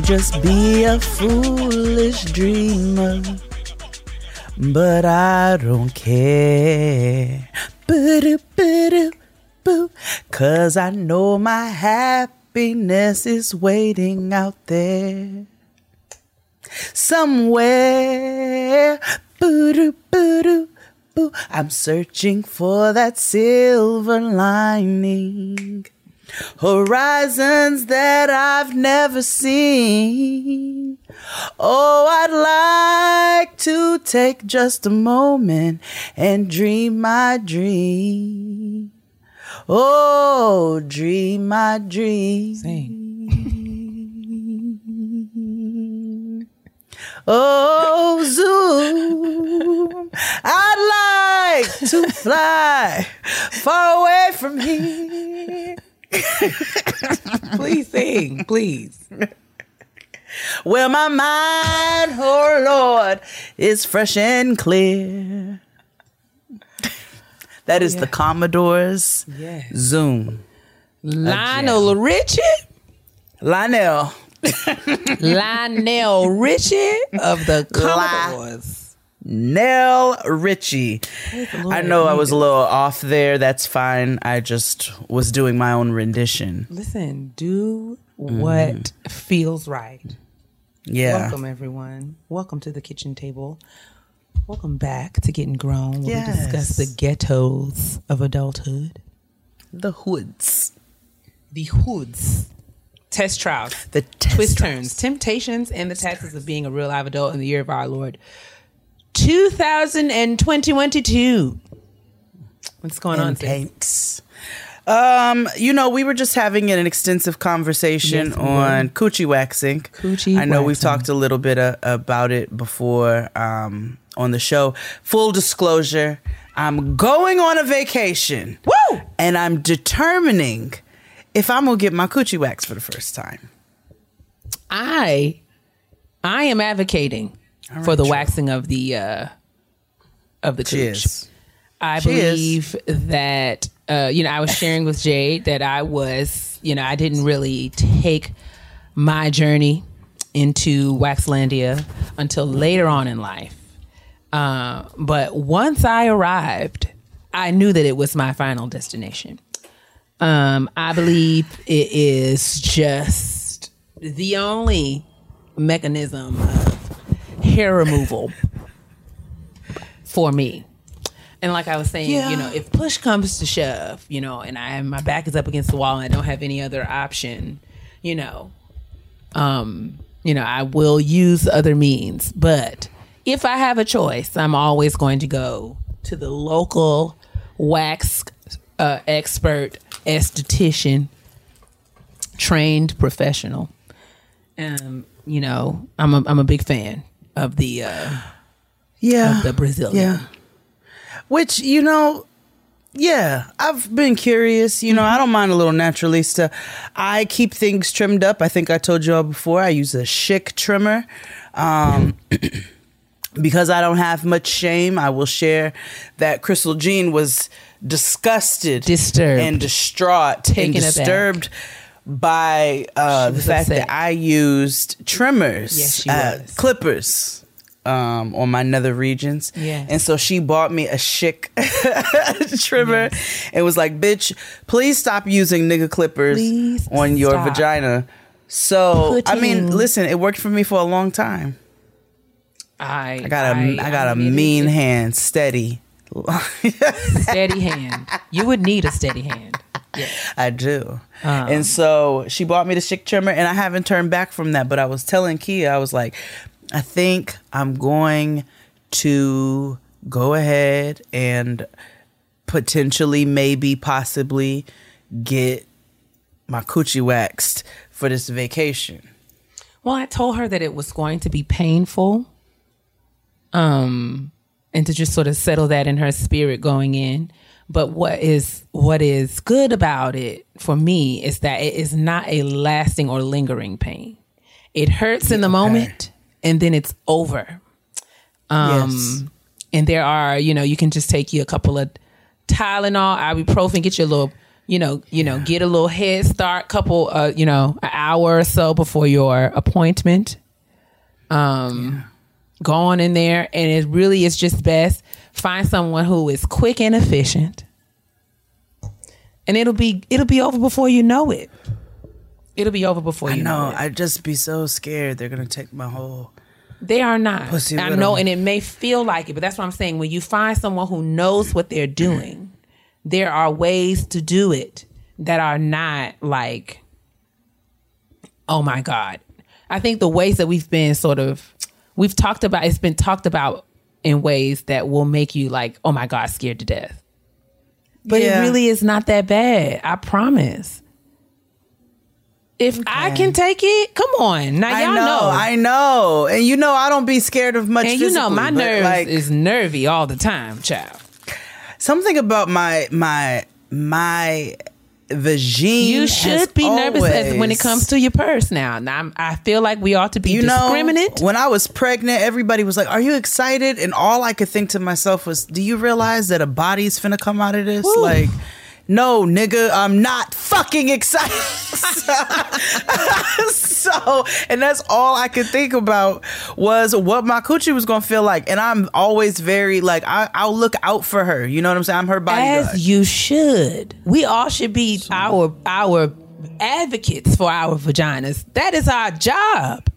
Just be a foolish dreamer, but I don't care. Boo-doo, boo-doo, boo. Cause I know my happiness is waiting out there. Somewhere. Boo-doo, boo-doo, boo. I'm searching for that silver lining. Horizons that I've never seen. Oh, I'd like to take just a moment and dream my dream. Oh, dream my dream. Oh, zoom. I'd like to fly far away from here. Please sing, please. Where my mind, oh Lord, is fresh and clear. That is oh, the Commodore's Yes. Zoom. Lionel Richie, Lionel. Lionel Richie of the Commodores. Nell Richie. I know I was a little off there. That's fine. I just was doing my own rendition. Listen, do mm-hmm. what feels right. Yeah. Welcome, everyone. Welcome to the kitchen table. Welcome back to Getting Grown, where we discuss the ghettos of adulthood, The hoods. the hoods, test trials, The twist test turns, temptations, and the taxes of being a real live adult in the year of our Lord 2022. What's going on? and sis? paints. Um, you know, we were just having an extensive conversation Yes, on coochie waxing. Coochie I know we've talked a little bit uh, about it before um, on the show. Full disclosure: I'm going on a vacation. Woo! And I'm determining if I'm gonna get my coochie wax for the first time. I I am advocating for the waxing of the uh of the cooch. I Cheers. believe that uh you know I was sharing with Jade that I was you know I didn't really take my journey into Waxlandia until later on in life. Uh, but once I arrived, I knew that it was my final destination. Um, I believe it is just the only mechanism of hair removal for me. And like I was saying, Yeah. you know, if push comes to shove, you know, and I my back is up against the wall and I don't have any other option, you know, um, you know, I will use other means. But if I have a choice, I'm always going to go to the local wax uh, expert, esthetician, trained professional. Um, you know, I'm a I'm a big fan of the uh, Yeah. of the Brazilian. Yeah. Which, you know, yeah, I've been curious. You know, I don't mind a little naturalista. I keep things trimmed up. I think I told you all before. I use a Schick trimmer. Um, because I don't have much shame, I will share that Crystal Jean was disgusted, Disturbed. and distraught, Taken and aback. Disturbed by uh, the fact upset. that I used trimmers, Yes, she uh, was. clippers um, on my nether regions. Yes. And so she bought me a Schick trimmer and was like, bitch, please stop using nigga clippers Please on your stop. vagina. So, I mean, listen, it worked for me for a long time. I I got a I, got a mean, it- mean it- hand, steady. steady hand. You would need a steady hand. I do. Uh. and so she bought me the Schick trimmer, and I haven't turned back from that. But I was telling Keia, I was like, I think I'm going to go ahead and potentially, maybe, possibly get my coochie waxed for this vacation. Well, I told her that it was going to be painful. Um and to just sort of settle that in her spirit going in. But what is what is good about it for me is that it is not a lasting or lingering pain. It hurts in the moment and then it's over. Um yes. and there are, you know, you can just take you a couple of Tylenol, ibuprofen, get you a little, you know, you know, get a little head start, couple, uh, you know, an hour or so before your appointment. Um, go on in there, and it really is just best find someone who is quick and efficient, and it'll be it'll be over before you know it. It'll be over before I you know, know. it. I'd just be so scared they're gonna take my whole. They are not. Pussy I know, and it may feel like it, but that's what I'm saying. When you find someone who knows what they're doing, there are ways to do it that are not like, oh my God. I think the ways that we've been sort of, we've talked about, it's been talked about in ways that will make you like, oh my God, scared to death. But Yeah. it really is not that bad. I promise. If I can take it, come on. Now I y'all know, know. I know, and you know I don't be scared of much. And you know, my nerves like, is nervy all the time, child. something about my my my vagine. You has should be nervous as, when it comes to your purse. Now, now I'm, I feel like we ought to be you know when I was pregnant, everybody was like, "Are you excited?" And all I could think to myself was, "Do you realize that a body's finna come out of this?" Woo. Like. No, nigga, I'm not fucking excited. so, and that's all I could think about was what my coochie was gonna feel like. And I'm always very like I, I'll look out for her. You know what I'm saying? I'm her bodyguard. as you should. We all should be our our advocates for our vaginas. That is our job.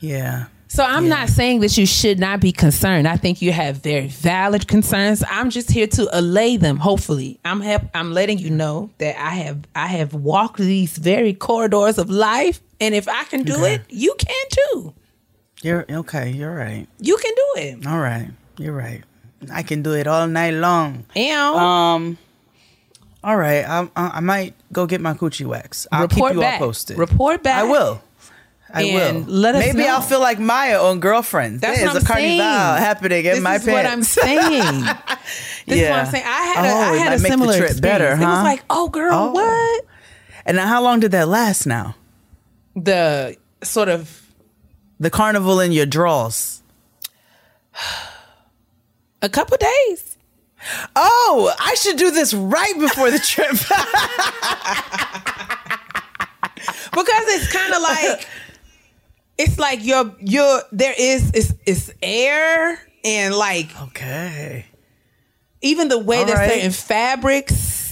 yeah. So I'm not saying that you should not be concerned. I think you have very valid concerns. I'm just here to allay them. Hopefully, I'm help, I'm letting you know that I have I have walked these very corridors of life, and if I can do it, you can too. You're okay. You're right. You can do it. All right. You're right. I can do it all night long. And Um. All right. I, I, I might go get my coochie wax. I'll Report keep you back. all posted. Report back. I will. I And will. let us Maybe know. I'll feel like Maya on Girlfriends. That's There's what a I'm saying. carnival happening in this my is what I'm saying. this is what I'm saying. I had a, Oh, I it had might a make the similar trip experience. better, It was like, oh girl, Oh. what? And now, how long did that last? Now, The sort of the carnival in your drawers. a couple days. Oh, I should do this right before the trip. because it's kind of like it's like you're you're there is it's, it's air and like okay. even the way All that right. certain fabrics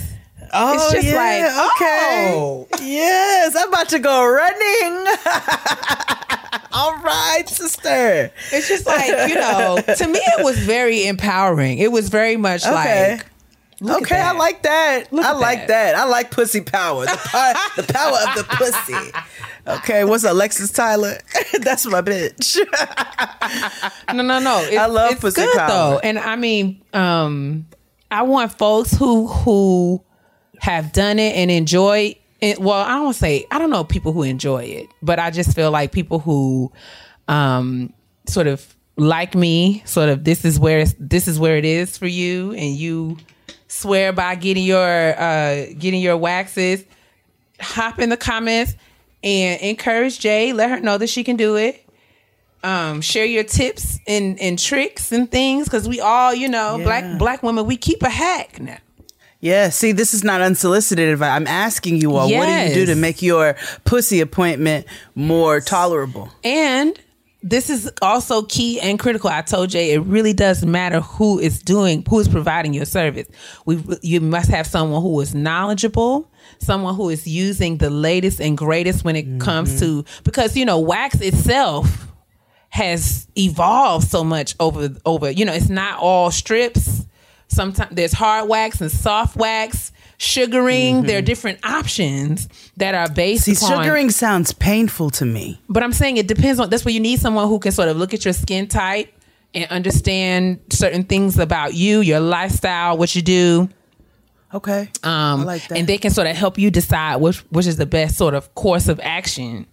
Oh, It's just yeah, like, okay. oh. Yes, I'm about to go running. All right, sister. it's just like you know to me it was very empowering it was very much Okay. like look okay, I like that. Look I like that. that. I like pussy power. The, power, the power of the pussy. Okay, what's Alexis Tyler? That's my bitch. no no no it's, I love pussy good power. though and I mean um I want folks who who have done it and enjoy it. Well, I don't say I don't know people who enjoy it, but I just feel like people who um sort of like me, sort of this is where it's, this is where it is for you, and you swear by getting your uh getting your waxes. Hop in the comments and encourage Jay. Let her know that she can do it. Um, share your tips and, and tricks and things because we all, you know, Yeah. black black women, we keep a hack now. yeah, see, this is not unsolicited advice. I'm asking you all, what do you do to make your pussy appointment more tolerable? And this is also key and critical. I told Jay it really does matter who is doing, who is providing your service. We you must have someone who is knowledgeable, someone who is using the latest and greatest when it comes mm-hmm. to because you know wax itself has evolved so much over over. You know, it's not all strips. Sometimes there's hard wax and soft wax, sugaring. There are different options that are based Mm-hmm. See, upon sugaring sounds painful to me. but I'm saying it depends on that's where you need someone who can sort of look at your skin type and understand certain things about you, your lifestyle, what you do. Okay. Um, I like that. And they can sort of help you decide which which is the best sort of course of action.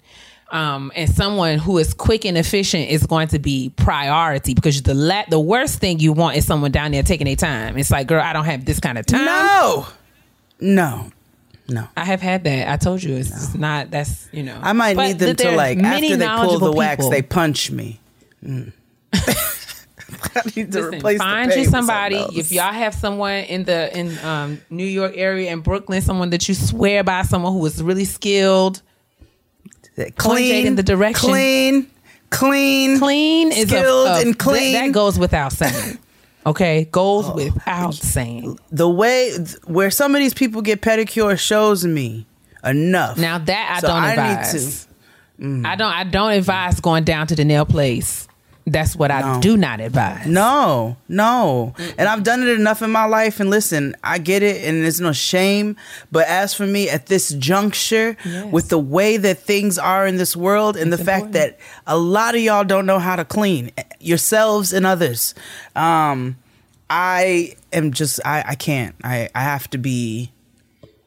Um, and someone who is quick and efficient is going to be priority because the la- the worst thing you want is someone down there taking their time. It's like, girl, I don't have this kind of time. no, no, no. I have had that. I told you it's just not. That's you know. I might But need them to like after they pull the knowledgeable wax, people. they punch me. Mm. I need to Listen, replace find you somebody. If y'all have someone in the in um, New York area in Brooklyn, someone that you swear by, someone who is really skilled, clean in the direction. clean, clean, clean is a- skilled a- and clean. That, that goes without saying. Okay, goes Oh. without saying. the way where some of these people get pedicure shows me enough. Now that I So don't I advise. to- I don't. I don't advise going down to the nail place. That's what I No. do not advise. No, no. And I've done it enough in my life. And listen, I get it, and there's no shame. But as for me, at this juncture, Yes. with the way that things are in this world, and the fact that a lot of y'all don't know how to clean yourselves and others, um, I am just, I, I can't. I, I have to be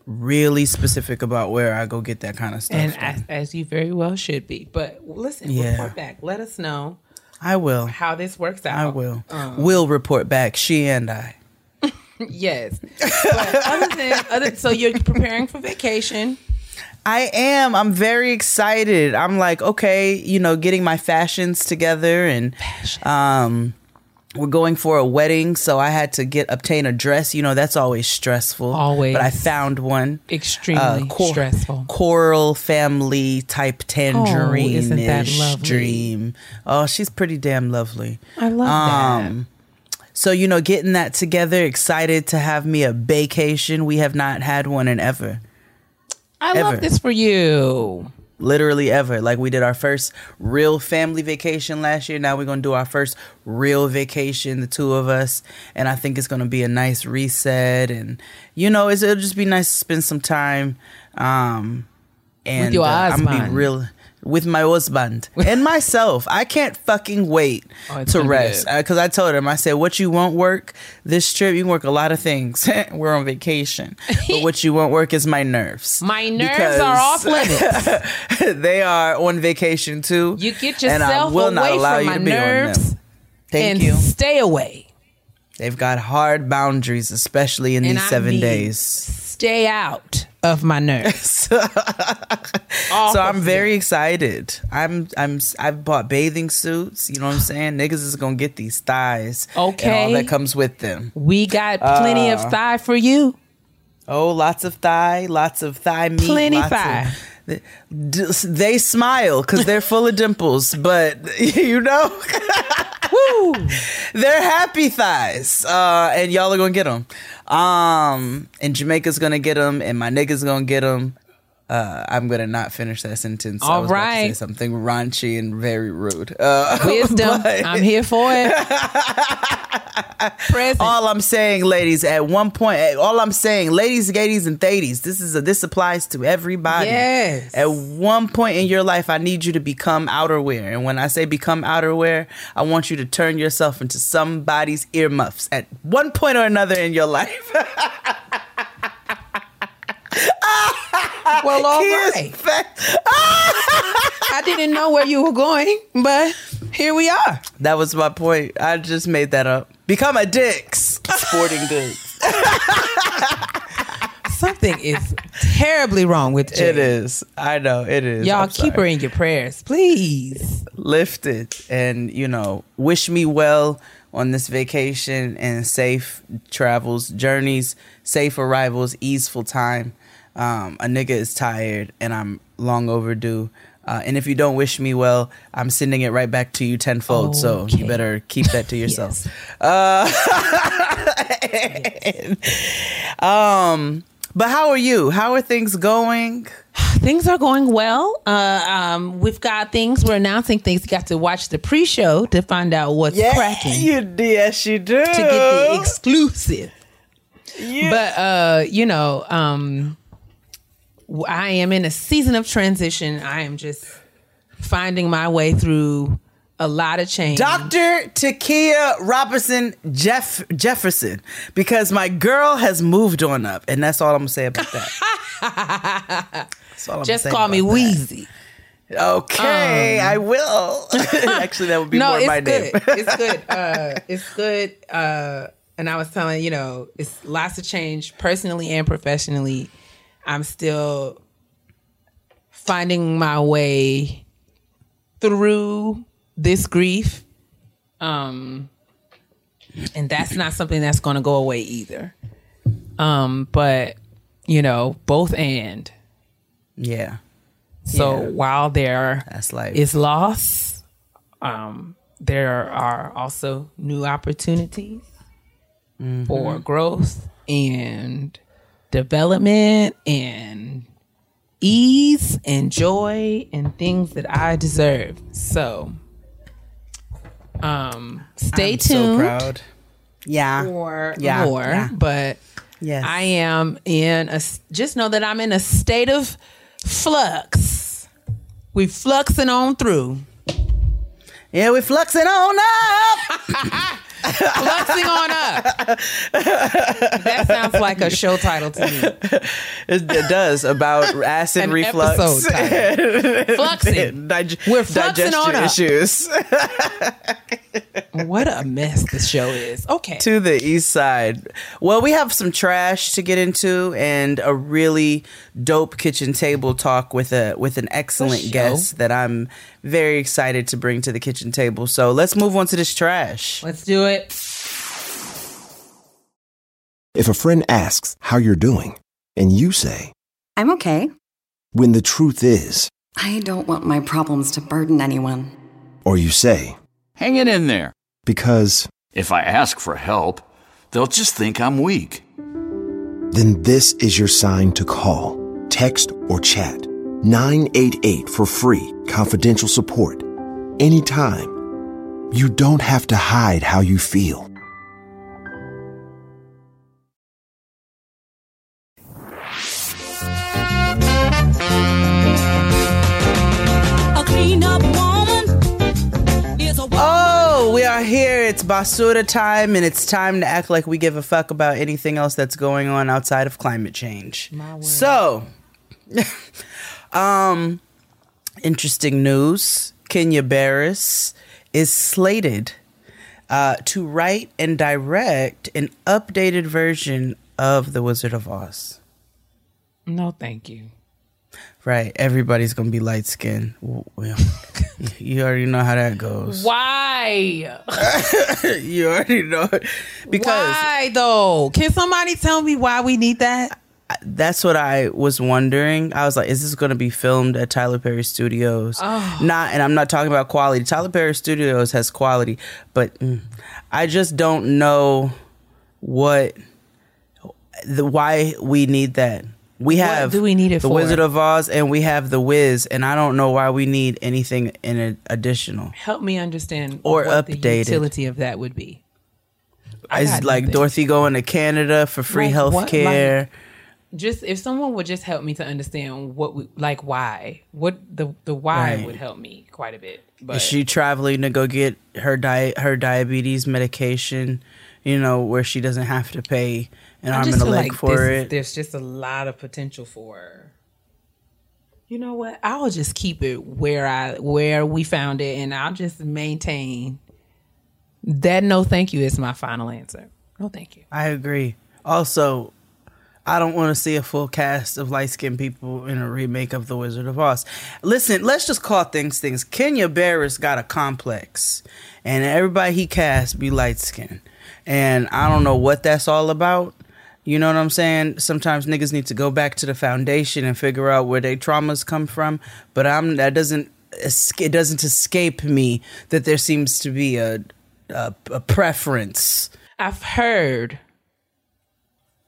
really specific about where I go get that kind of stuff. And as, as you very well should be. But listen, Yeah. report back. Let us know I will. how this works out. I will. Um, will report back. She and I. Yes. But other than other, so you're preparing for vacation. I am. I'm very excited. I'm like, okay, you know, getting my fashions together and um we're going for a wedding, so I had to get obtain a dress. You know, that's always stressful. Always. But I found one. Extremely cor- stressful. Coral family type tangerine Oh, isn't that lovely? dream. Oh, she's pretty damn lovely. I love that. Um, So, you know, getting that together, excited to have me a vacation. We have not had one in ever. I love this for you. literally ever. Like we did our first real family vacation last year. Now we're gonna do our first real vacation, the two of us, and I think it's gonna be a nice reset. And you know, it's, it'll just be nice to spend some time. Um, and With your uh, I'm gonna be real with my husband and myself. I can't fucking wait Oh, to rest because I told him I said, "What you won't work this trip, you can work a lot of things. We're on vacation, but what you won't work is my nerves. My nerves are off limits. they are on vacation too. You get and I yourself will not away allow from you my to be on them. nerves Thank and you. stay away. They've got hard boundaries, especially in And these I seven days. Stay out of my nerves. So I'm of very excited. I'm I'm I've bought bathing suits. You know what I'm saying? Niggas is gonna get these thighs. And Okay. all that comes with them. We got plenty Uh, of thigh for you. Oh, lots of thigh, lots of thigh meat. Plenty lots of- thigh. D- they smile because they're full of dimples, but you know, they're happy thighs, uh, and y'all are gonna get them. Um, and Jamaica's gonna get them, and my niggas gonna get them. Uh, I'm gonna not finish that sentence. I All was about to say something raunchy and very rude. Uh, Wisdom. but- I'm here for it. Present. all I'm saying, ladies, at one point, all I'm saying, ladies, gadies, and thadies, this is a, this applies to everybody. Yes. At one point in your life, I need you to become outerwear, and when I say become outerwear, I want you to turn yourself into somebody's earmuffs at one point or another in your life. well, all right. I didn't know where you were going, but here we are. that was my point. I just made that up. Become a Dick's sporting goods. Something is terribly wrong with Jay. It is. I know it is. Y'all I'm keep sorry. her in your prayers, please. Lift it and you know wish me well on this vacation and safe travels journeys safe arrivals easeful time um, a nigga is tired and i'm long overdue uh, and if you don't wish me well i'm sending it right back to you tenfold so you better keep that to yourself uh, um but how are you how are things going things are going well. Uh, um, we've got things. We're announcing things. You got to watch the pre-show to find out what's cracking. You, yes, you do. to get the exclusive. But uh, you know, um, I am in a season of transition. I am just finding my way through a lot of change. Dr. Takia Robinson Jeff Jefferson, because my girl has moved on up, and that's all I'm gonna say about that. That's all I'm just call me. Weezy. Okay, I will. Actually, that would be Um, no, more it's my good. name. it's good. Uh, it's good. Uh, and I was telling you know, it's lots of change personally and professionally. I'm still finding my way through this grief. Um, and that's not something that's going to go away either. Um, but you know, both and. yeah, So Yeah. while there That's is loss, um, there are also new opportunities Mm-hmm. for growth and development and ease and joy and things that I deserve. So um stay I'm so proud. Yeah, for Yeah, more. yeah. But yes, I am in a just know that I'm in a state of flux. We fluxing on through. Yeah, we fluxing on up. Fluxing on up. that sounds like a show title to me. It, it does about acid An reflux. episode title. Fluxing. Dig- We're fluxing digestion on up. issues What a mess this show is. Okay. to the east side. Well, we have some trash to get into and a really dope kitchen table talk with a with an excellent show. guest that I'm very excited to bring to the kitchen table. So let's move on to this trash. Let's do it. If a friend asks how you're doing, and you say, I'm okay. when the truth is, I don't want my problems to burden anyone. or you say, Hang it in there. because, If I ask for help, they'll just think I'm weak. then this is your sign to call, text, or chat 988 for free, confidential support. Anytime. You don't have to hide how you feel. A clean up woman is a woman. Oh, we are here. It's basura time, and it's time to act like we give a fuck about anything else that's going on outside of climate change. So, um, interesting news: Kenya Barris is slated uh, to write and direct an updated version of The Wizard of Oz. No, thank you. Right, everybody's gonna be light skinned. You already know how that goes. Why? You already know because why though? Can somebody tell me why we need that? That's what I was wondering. I was like, is this going to be filmed at Tyler Perry Studios? Not, and I'm not talking about quality. Tyler Perry Studios has quality, but mm, I just don't know what the why we need that. We have do we need it the for? Wizard of Oz and we have the Wiz, and I don't know why we need anything in a, additional. Help me understand Or what the utility of that would be. I It's like nothing. Dorothy going to Canada for free Like health what? care. Just if someone would just help me to understand what we, like why what the the why Right. would help me quite a bit but Is she traveling to go get her diet her diabetes medication? You know, where she doesn't have to pay an I arm and a leg like for it. there's just a lot of potential for you know what i'll just keep it where i where we found it and i'll just maintain that no thank you is my final answer no thank you I agree. Also, I don't want to see a full cast of light skinned people in a remake of The Wizard of Oz. Listen, let's just call things things. Kenya Barris got a complex, and everybody he cast be light skinned. And I don't know what that's all about. You know what I'm saying? Sometimes niggas need to go back to the foundation and figure out where their traumas come from. But I'm that doesn't it doesn't escape me that there seems to be a a, a preference. i've heard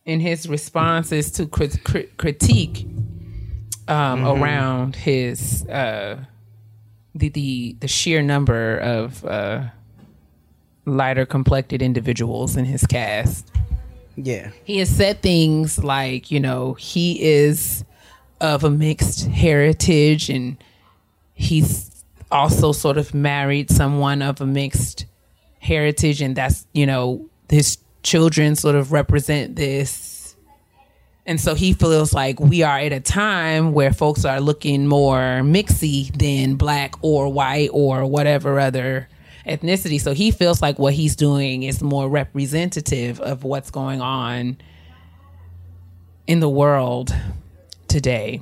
in his responses to crit- crit- critique um, around his uh, the the the sheer number of uh, lighter complected individuals in his cast. Yeah. He has said things like, you know, he is of a mixed heritage and he's also sort of married someone of a mixed heritage and that's, you know, his children sort of represent this. And so he feels like we are at a time where folks are looking more mixy than black or white or whatever other ethnicity. So he feels like what he's doing is more representative of what's going on in the world today.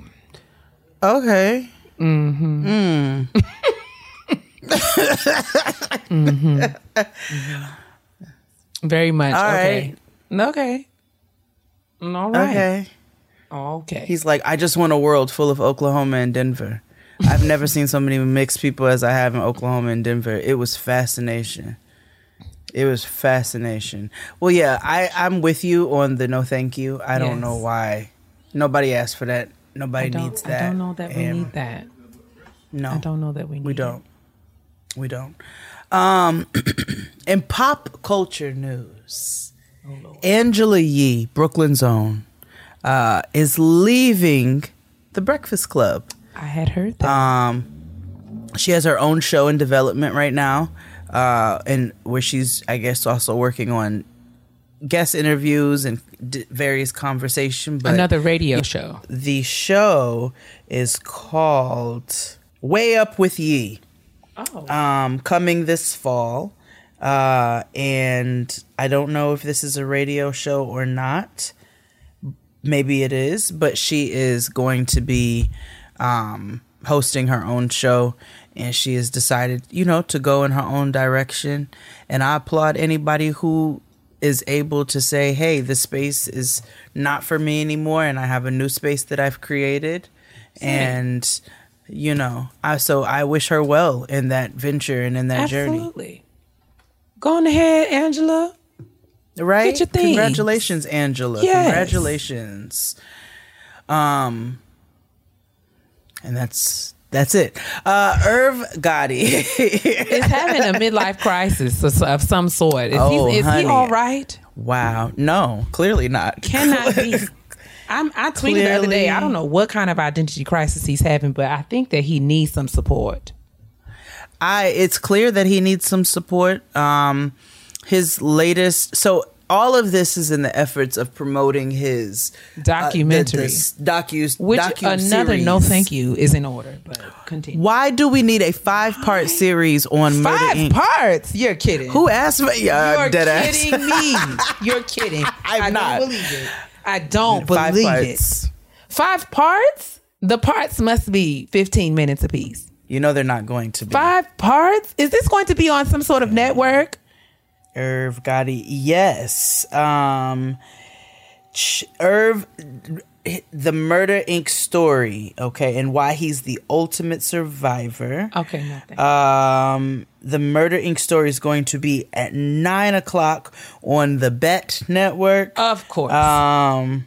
Okay. Mm-hmm. Hmm. Mm-hmm. Very much. All okay. Okay. All right. Okay. Okay. He's like, I just want a world full of Oklahoma and Denver. I've never seen so many mixed people as I have in Oklahoma and Denver. It was fascination. It was fascination. Well, yeah, I I'm with you on the no thank you. I don't know why. Nobody asked for that. Nobody needs that. I don't know that we need that. No, I don't know that we need we don't. We don't. Um, in pop culture news, Oh, Angela Yee, Brooklyn's own, uh, is leaving the Breakfast Club. I had heard that. Um, she has her own show in development right now, uh, and where she's, I guess, also working on guest interviews and d- various conversation. But Another radio show. the show is called Way Up with Yee. Oh. Um, coming this fall. Uh, and I don't know if this is a radio show or not. Maybe it is, but she is going to be um, hosting her own show. And she has decided, you know, to go in her own direction. And I applaud anybody who is able to say, hey, this space is not for me anymore. And I have a new space that I've created. And, you know, I, so I wish her well in that venture and in that journey. Absolutely. Go on ahead, Angela. Right? Get your things. Congratulations, Angela. Yes. Congratulations. Um and that's that's it. Uh Irv Gotti. Is having a midlife crisis of, of some sort. Is, Oh, he, is honey. he all right? wow. No, clearly not. Cannot be. I'm, I tweeted the other day. I don't know what kind of identity crisis he's having, but I think that he needs some support. I it's clear that he needs some support. Um his latest so all of this is in the efforts of promoting his uh, Documentary. the docu Which docu another no thank you is in order, but continue. Why do we need a five part series on Murder Five Inc? parts? You're kidding. Who asked me? Yeah, You're dead ass. kidding me. You're kidding. I'm I not. don't believe it. I don't Five believe parts. it. Five parts? The parts must be 15 minutes apiece. You know they're not going to be. Five parts? Is this going to be on some sort of network? Irv Gotti, yes. Um, Irv, the Murder Inc. story, okay, and why he's the ultimate survivor. Okay, nothing. Um, the Murder Inc. story is going to be at nine o'clock on the BET Network. of course. Um,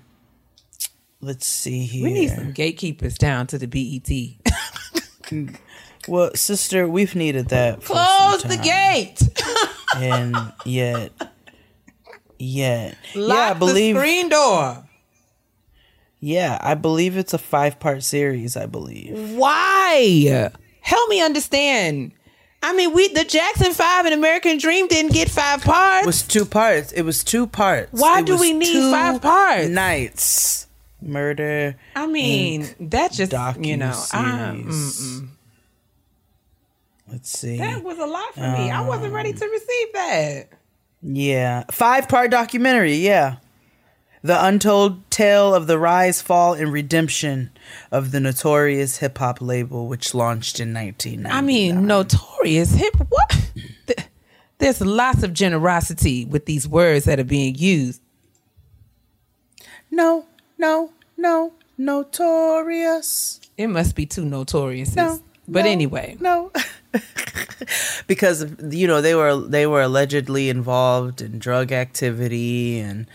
let's see here. we need some gatekeepers down to the BET. Well, sister, we've needed that. Close the gate. and yet, yet, Lock yeah, I believe. the screen door. Yeah, I believe it's a five part series. I believe. Why? Help me understand. I mean, we the Jackson Five and American Dream didn't get five parts. It was two parts. It was two parts. Why It do we need five parts? Nights. Murder. I mean, that just you know, I. Uh-uh, Let's see. that was a lot for me. I wasn't ready to um, receive that. Yeah, five part documentary. Yeah, the untold tale of the rise, fall, and redemption of the notorious hip hop label, which launched in 1990. I mean, notorious hip. What? There's lots of generosity with these words that are being used. no, no, no, notorious. It must be too notorious. No, but no, anyway, no. because you know they were they were allegedly involved in drug activity and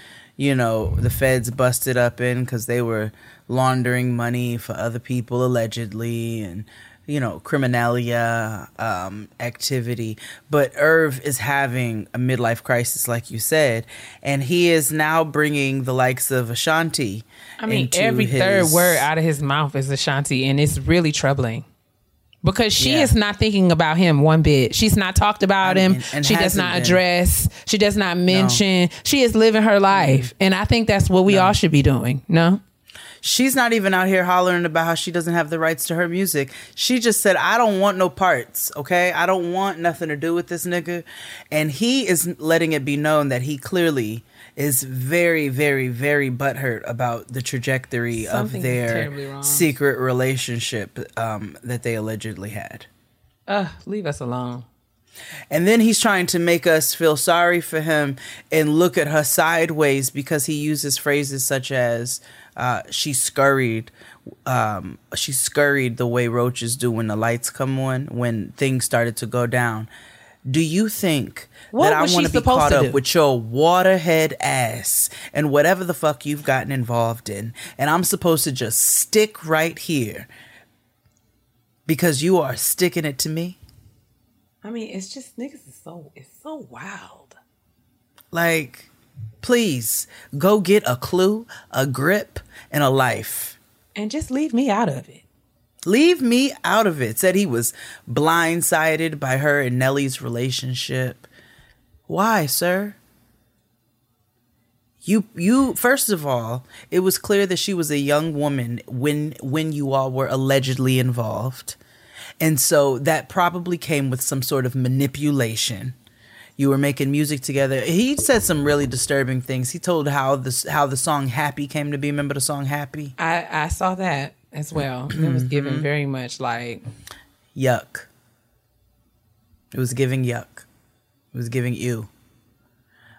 you know the feds busted up in because they were laundering money for other people allegedly and you know criminalia um, activity. But irv is having a midlife crisis like you said and he is now bringing the likes of ashanti I mean, every third word out of his mouth is Ashanti, and it's really troubling because she Yeah. is not thinking about him one bit. She's not talked about And- him. and- and she does hasn't been. address. She does not mention. She is living her life, mm. and I think that's what we all should be doing. No, She's not even out here hollering about how she doesn't have the rights to her music. She just said, I don't want no parts, okay? I don't want nothing to do with this nigga. And he is letting it be known that he clearly is very, very, very butthurt about the trajectory Something's of their secret relationship um, that they allegedly had. uh, leave us alone. And then he's trying to make us feel sorry for him and look at her sideways because he uses phrases such as uh, she scurried. Um, she scurried the way roaches do when the lights come on, when things started to go down. Do you think What that I want to be caught up with your waterhead ass and whatever the fuck you've gotten involved in? And I'm supposed to just stick right here because you are sticking it to me? I mean, it's just niggas is so it's so wild. Like, please go get a clue, a grip, and a life. And just leave me out of it. Leave me out of it. Said he was blindsided by her and Nelly's relationship. Why, sir? You you first of all, it was clear that she was a young woman when when you all were allegedly involved. And so that probably came with some sort of manipulation. You were making music together. He said some really disturbing things. He told how this how the song Happy came to be. Remember the song Happy? I I saw that as well. It was given very much like yuck. It was giving yuck. It was giving you.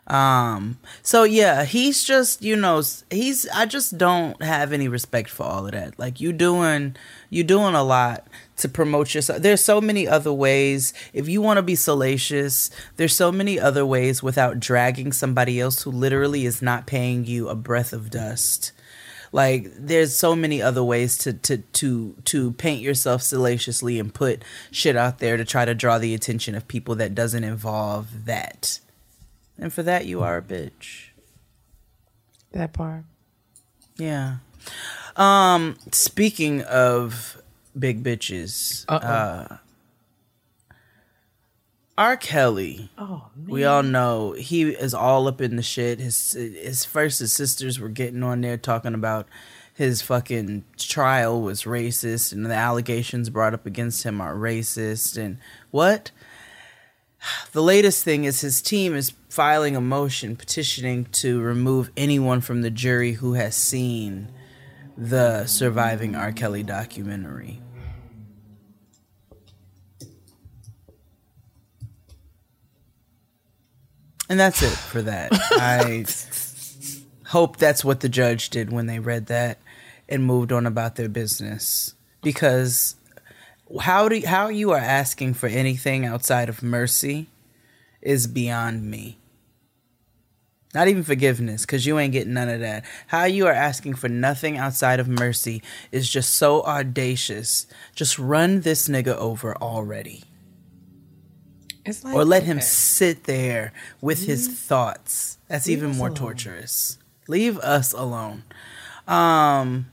Um. So yeah, he's just you know he's. I just don't have any respect for all of that. Like you doing you doing a lot to promote yourself. There's so many other ways. If you want to be salacious, there's so many other ways without dragging somebody else who literally is not paying you a breath of dust like there's so many other ways to to to to paint yourself salaciously and put shit out there to try to draw the attention of people that doesn't involve that and for that you are a bitch that part. yeah um speaking of big bitches Uh-oh. uh R. Kelly. Oh We all know he is all up in the shit. His his first his sisters were getting on there talking about his fucking trial was racist and the allegations brought up against him are racist and what? The latest thing is his team is filing a motion petitioning to remove anyone from the jury who has seen the surviving R. Kelly documentary. And that's it for that. I hope that's what the judge did when they read that and moved on about their business. Because how do how you are asking for anything outside of mercy is beyond me. Not even forgiveness, because you ain't getting none of that. How you are asking for nothing outside of mercy is just so audacious. Just run this nigga over already like or let him sit there with his thoughts. That's even more alone. torturous. Leave us alone. Um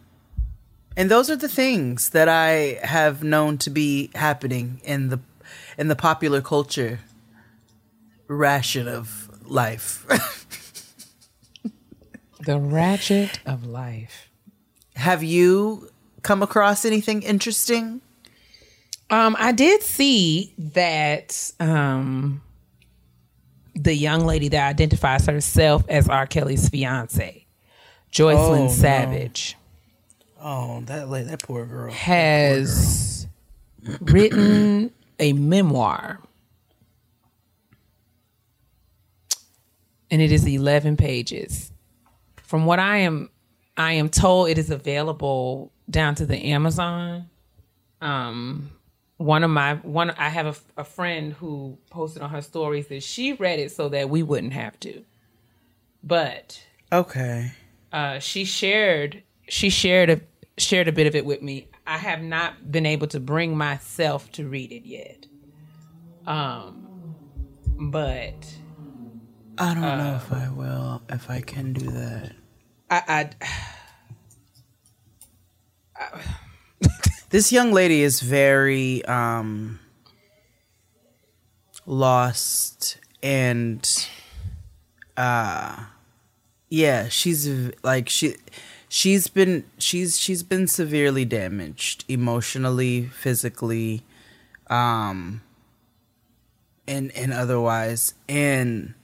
and those are the things that I have known to be happening in the in the popular culture ration of life. the ratchet of life. have you come across anything interesting? Um, I did see that um, the young lady that identifies herself as R. Kelly's fiance, Joycelyn Oh, no. Savage, Oh, that that poor girl. has written a memoir. And it is 11 pages. From what I am I am told it is available down to the Amazon. Um one of my one I have a, a friend who posted on her stories that she read it so that we wouldn't have to. But Okay. uh, she shared she shared a, shared a bit of it with me. I have not been able to bring myself to read it yet. Um, but I don't know Uh, if I will, if I can do that. I, This young lady is very um lost and uh yeah, she's like she she's been she's she's been severely damaged emotionally, physically um and and otherwise. And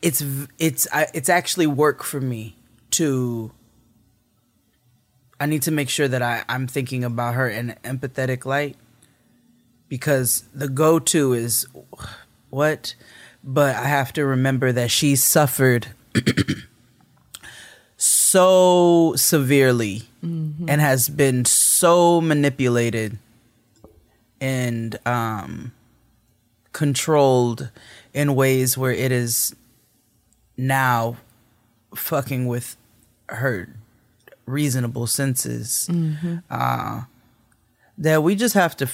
it's it's it's actually work for me to I need to make sure that I, I'm thinking about her in an empathetic light because the go to is what, but I have to remember that she suffered so severely and has been so manipulated and um, controlled in ways where it is now fucking with her reasonable senses uh, that we just have to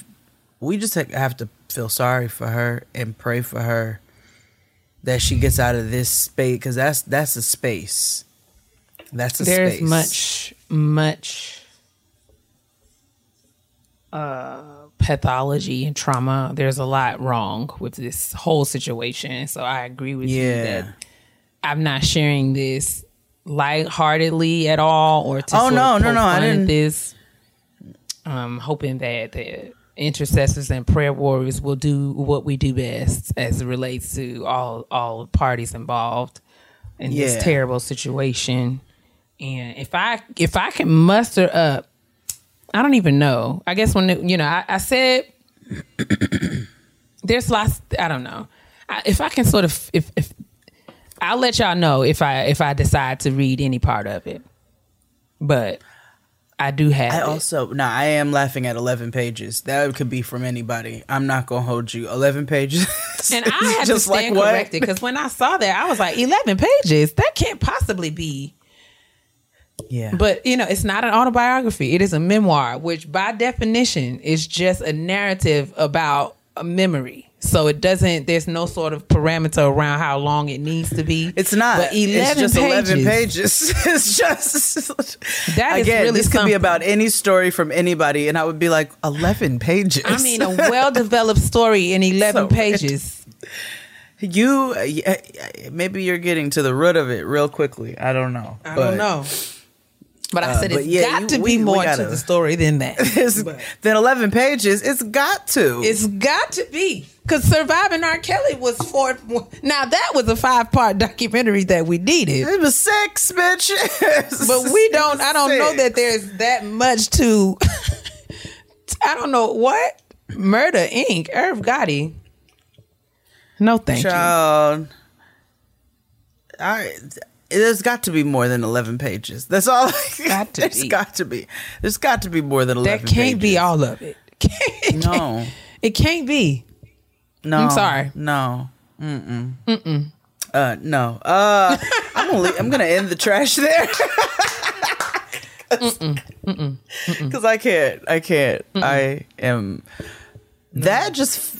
we just have to feel sorry for her and pray for her that she gets out of this space because that's that's a space that's a there's space much, much uh, pathology and trauma. There's a lot wrong with this whole situation. So I agree with you that I'm not sharing this lightheartedly at all or to Oh, no, of no, no, I poke fun at didn't- this. I'm hoping that the intercessors and prayer warriors will do what we do best as it relates to all all parties involved in Yeah. this terrible situation. And if I if I can muster up, I don't even know. I guess when it- you know, I, I said there's lots. I don't know. I, if I can sort of if if I'll let y'all know if I if I decide to read any part of it. But I do have. I it. also now I am laughing at eleven pages. That could be from anybody. I'm not gonna hold you. Eleven pages, and I had to stand what? corrected because when I saw that, I was like, eleven pages. That can't possibly be. Yeah, But you know, it's not an autobiography. It is a memoir, which by definition is just a narrative about a memory. So it doesn't. There's no sort of parameter around how long it needs to be. It's not. But eleven it's just pages. eleven pages. it's just that again. really this could be about any story from anybody, and I would be like eleven pages. I mean, a well-developed story in eleven So pages. you uh, maybe you're getting to the root of it real quickly. I don't know. I But don't know. But I uh, said but it's yeah, got you- to we- be more gotta- to the story than that. than eleven pages. It's got to. It's got to be because surviving R. Kelly was four. Now that was a five-part documentary that we needed, it was six, bitch. but we don't. I don't know that there's that much to. I don't know what Murder Inc. Irv Gotti. No, thank you. Child. I there's got to be more than eleven pages. That's all. Got to There's be. got to be. There's got to be more than That eleven. can't be all of it. Can't- No. it can't be. No, I'm sorry. No. Mm-mm. Mm-mm. Uh, no. Uh, I'm gonna leave, I'm gonna end the trash there. Because I can't. I can't. I am. That just.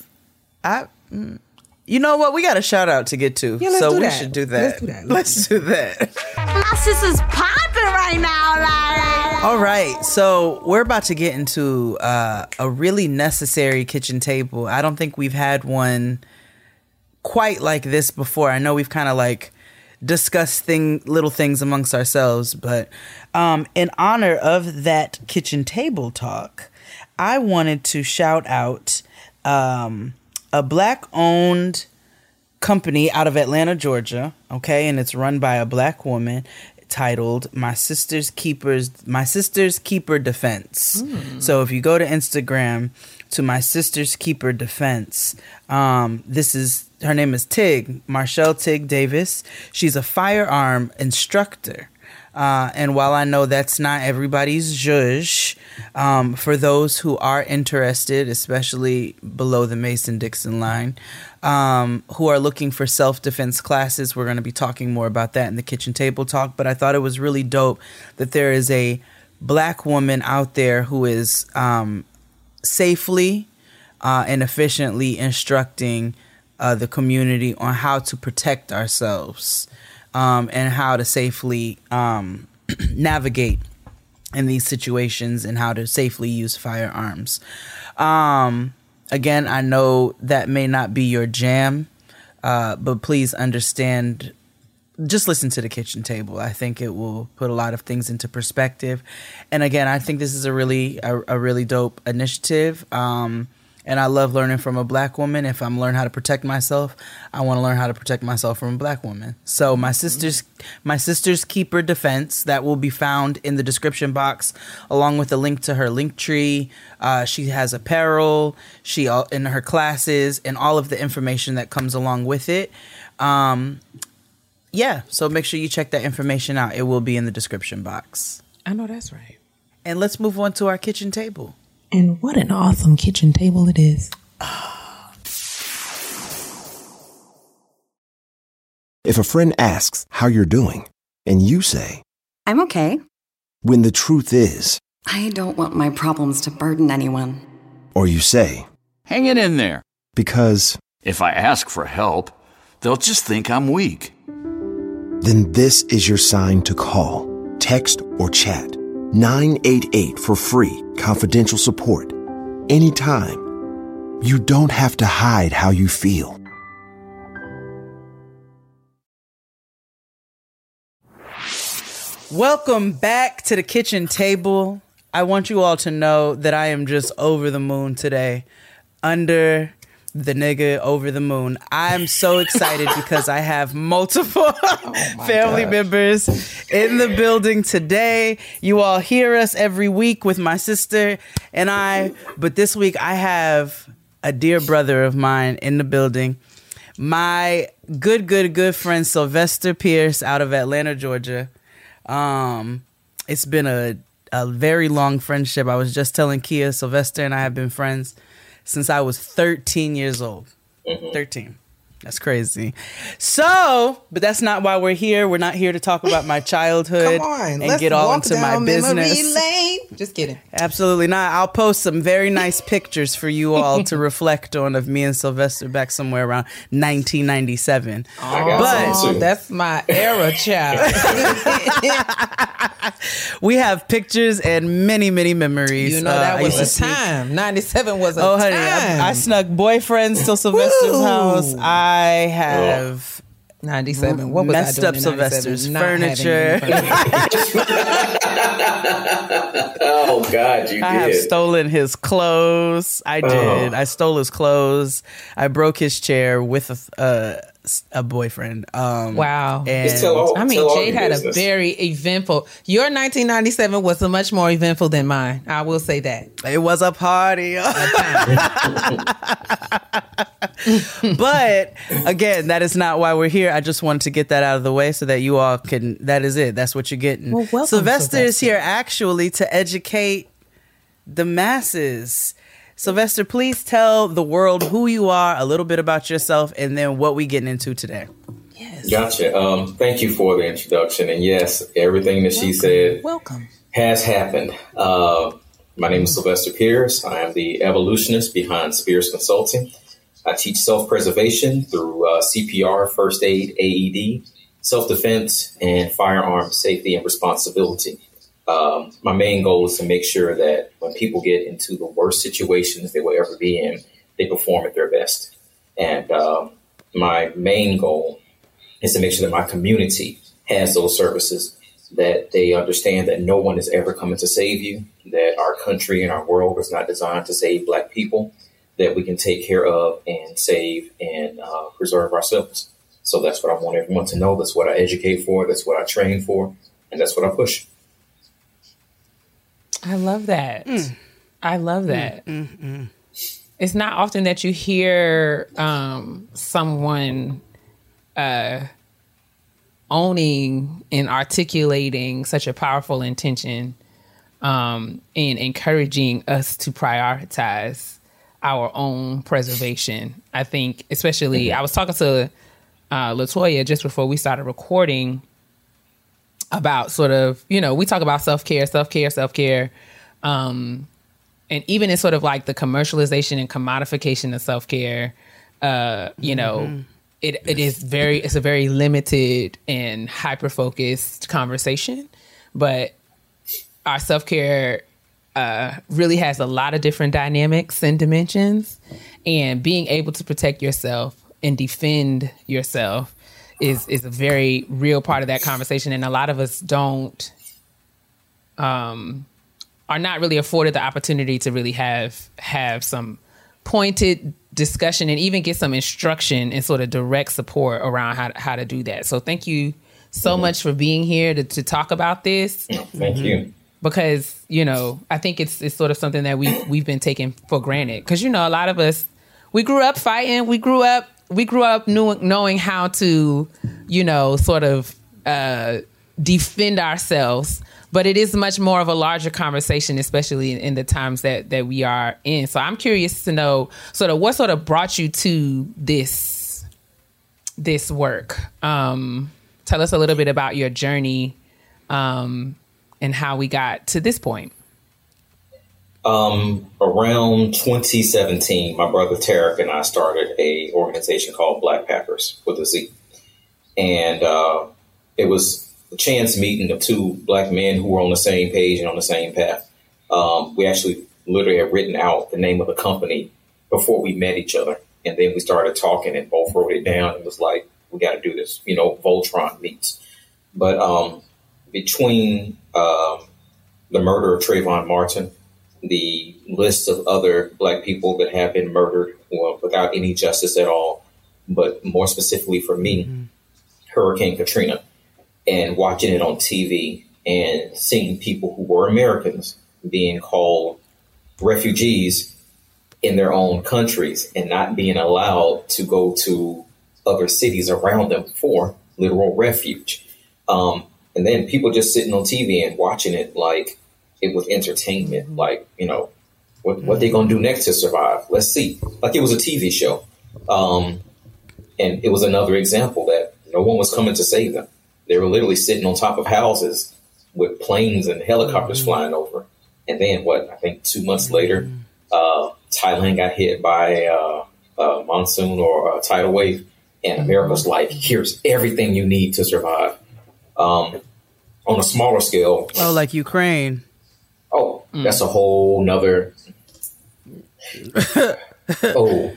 I. mm. You know what? We got a shout out to get to, Yeah, let's so do we that. should do that. Let's do that. Let's do that. My sister's popping right now. All right, so we're about to get into uh, a really necessary kitchen table. I don't think we've had one quite like this before. I know we've kind of like discussed thing little things amongst ourselves, but um, in honor of that kitchen table talk, I wanted to shout out um, a black owned company out of Atlanta, Georgia. Okay, and it's run by a black woman titled "My Sister's Keepers." My Sister's Keeper Defense. So if you go to Instagram to My Sister's Keeper Defense, um, this is her name is Tig Marshall Tig Davis. She's a firearm instructor. Uh, and while I know that's not everybody's zhuzh, um, for those who are interested, especially below the Mason Dixon line, um, who are looking for self defense classes, we're going to be talking more about that in the kitchen table talk. But I thought it was really dope that there is a black woman out there who is um, safely uh, and efficiently instructing uh, the community on how to protect ourselves um, and how to safely um, navigate in these situations and how to safely use firearms. Um, again, I know that may not be your jam, uh, but please understand. Just listen to the kitchen table. I think it will put a lot of things into perspective. And again, I think this is a really a, a really dope initiative. Um, and I love learning from a black woman. If I'm learning how to protect myself, I want to learn how to protect myself from a black woman. So my sister's my sister's keeper defense that will be found in the description box, along with a link to her link tree. Uh, she has apparel. She all in her classes and all of the information that comes along with it. Um, yeah, so make sure you check that information out. It will be in the description box. I know that's right. And let's move on to our kitchen table. And what an awesome kitchen table it is. If a friend asks how you're doing, and you say, I'm okay. when the truth is, I don't want my problems to burden anyone. or you say, Hang it in there. because, If I ask for help, they'll just think I'm weak. then this is your sign to call, text, or chat 988 for free, confidential support. Anytime. You don't have to hide how you feel. Welcome back to the kitchen table. I want you all to know that I am just over the moon today. Under the nigga over the moon. I'm so excited because I have multiple family members in the building today. You all hear us every week with my sister and I, but this week I have a dear brother of mine in the building. My good, good, good friend Sylvester Pierce out of Atlanta, Georgia. Um, it's been a a very long friendship. I was just telling Keia, Sylvester and I have been friends since I was 13 years old. Mm-hmm. 13. That's crazy. So, but that's not why we're here. We're not here to talk about my childhood on, and get all into my business. lane. Just kidding. Absolutely not. I'll post some very nice pictures for you all to reflect on of me and Sylvester back somewhere around 1997. but Oh, that's my era, child. we have pictures and many, many memories. you know Uh, that I was a sneak- time. Ninety-seven was a Oh, honey, time. I, I snuck boyfriends to Sylvester's Woo. house. I have Ninety-seven. What was messed I doing up Sylvester's 97? Not having furniture. furniture. Oh God, you I have stolen his clothes. I did. I stole his clothes. I broke his chair with a, uh, a boyfriend. Um, Wow. And all- I mean, Jade had business. a very eventful. Your 1997 was much more eventful than mine. I will say that. it was a party. but again, that is not why we're here. I just wanted to get that out of the way so that you all can. That is it. That's what you're getting. Well, welcome, Sylvester is here actually to educate the masses. Sylvester, please tell the world who you are, a little bit about yourself, and then what we getting into today. Yes. Gotcha. Um, thank you for the introduction. And yes, everything that she said Welcome. has happened. Uh, my name is Sylvester Pierce. I am the evolutionist behind S. Pierce Consulting. I teach self preservation through uh, CPR, first aid, AED, self defense, and firearm safety and responsibility. Um, my main goal is to make sure that when people get into the worst situations they will ever be in, they perform at their best. And um, my main goal is to make sure that my community has those services, that they understand that no one is ever coming to save you, that our country and our world was not designed to save Black people, that we can take care of and save and uh, preserve ourselves. So that's what I want everyone to know. That's what I educate for. That's what I train for. And that's what I push. I love that. I love that. It's not often that you hear um, someone uh, owning and articulating such a powerful intention um, and encouraging us to prioritize our own preservation. I think, especially, I was talking to uh, Latoya just before we started recording about sort of you know we talk about self care, self care, self care, um, and even in sort of like the commercialization and commodification of self care, uh, you know. It, it is very it's a very limited and hyper focused conversation, but our self care uh, really has a lot of different dynamics and dimensions, and being able to protect yourself and defend yourself is is a very real part of that conversation. And a lot of us don't um, are not really afforded the opportunity to really have have some pointed discussion and even get some instruction and sort of direct support around how to, how to do that. So thank you so much for being here to, to talk about this Thank you. Because you know I think it's it's sort of something that we we've been taking for granted. Because you know a lot of us we grew up fighting. We grew up we grew up knew, knowing how to you know sort of uh, defend ourselves. But it is much more of a larger conversation especially in, in the times that that we are in. So I'm curious to know sort of what sort of brought you to this this work. Um, tell us a little bit about your journey um, and how we got to this point. Um, around 2017, my brother Tarek and I started a organization called Black Packers with a Z, and uh, it was a chance meeting of two black men who were on the same page and on the same path. Um, we actually literally had written out the name of the company before we met each other, and then we started talking and both wrote it down. It was like we got to do this, you know. Voltron meets, but um, between um, the murder of Trayvon Martin, the list of other black people that have been murdered well, without any justice at all, but more specifically for me, Hurricane Katrina, and watching it on TV and seeing people who were Americans being called refugees in their own countries and not being allowed to go to other cities around them for literal refuge. Um, and then people just sitting on TV and watching it like it was entertainment. Like, you know, what, what they going to do next to survive? Let's see. Like it was a TV show. Um, and it was another example that no one was coming to save them. They were literally sitting on top of houses with planes and helicopters flying over. And then what? I think two months later, uh, Thailand got hit by uh, a monsoon or a tidal wave, and America's like, "Here's everything you need to survive." Um, on a smaller scale, Oh, like Ukraine. oh, that's a whole nother. oh,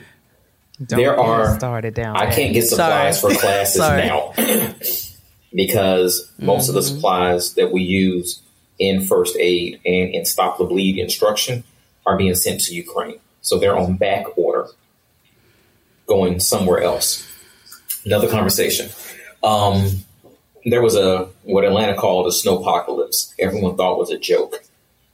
there are started down. I can't get supplies Sorry. for classes now because most of the supplies that we use in first aid and in stop the bleed instruction are being sent to Ukraine. So they're on back order going somewhere else. Another conversation. Um, there was a what Atlanta called a snowpocalypse. Everyone thought was a joke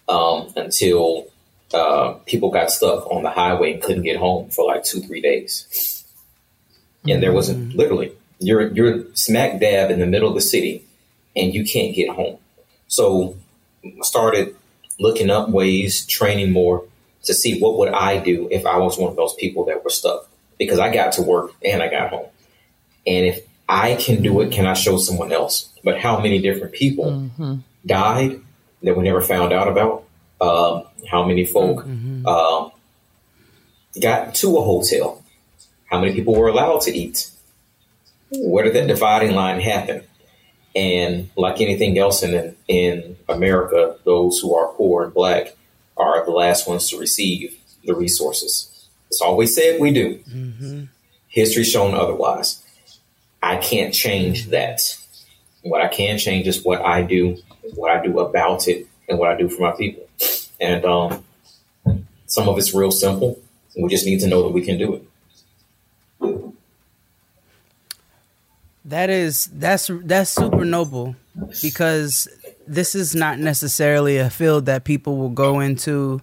um, until uh, people got stuck on the highway and couldn't get home for like two, three days. And there was a, literally you're you're smack dab in the middle of the city, and you can't get home. So I started looking up ways, training more to see what would I do if I was one of those people that were stuck because I got to work and I got home. And if I can do it, can I show someone else? But how many different people died that we never found out about? Um, how many folk um, got to a hotel? How many people were allowed to eat? Where did that dividing line happen? And like anything else in in America, those who are poor and black are the last ones to receive the resources. It's always said we do. History's shown otherwise. I can't change that. What I can change is what I do, what I do about it, and what I do for my people. And um, some of it's real simple. We just need to know that we can do it. That is that's that's super noble because this is not necessarily a field that people will go into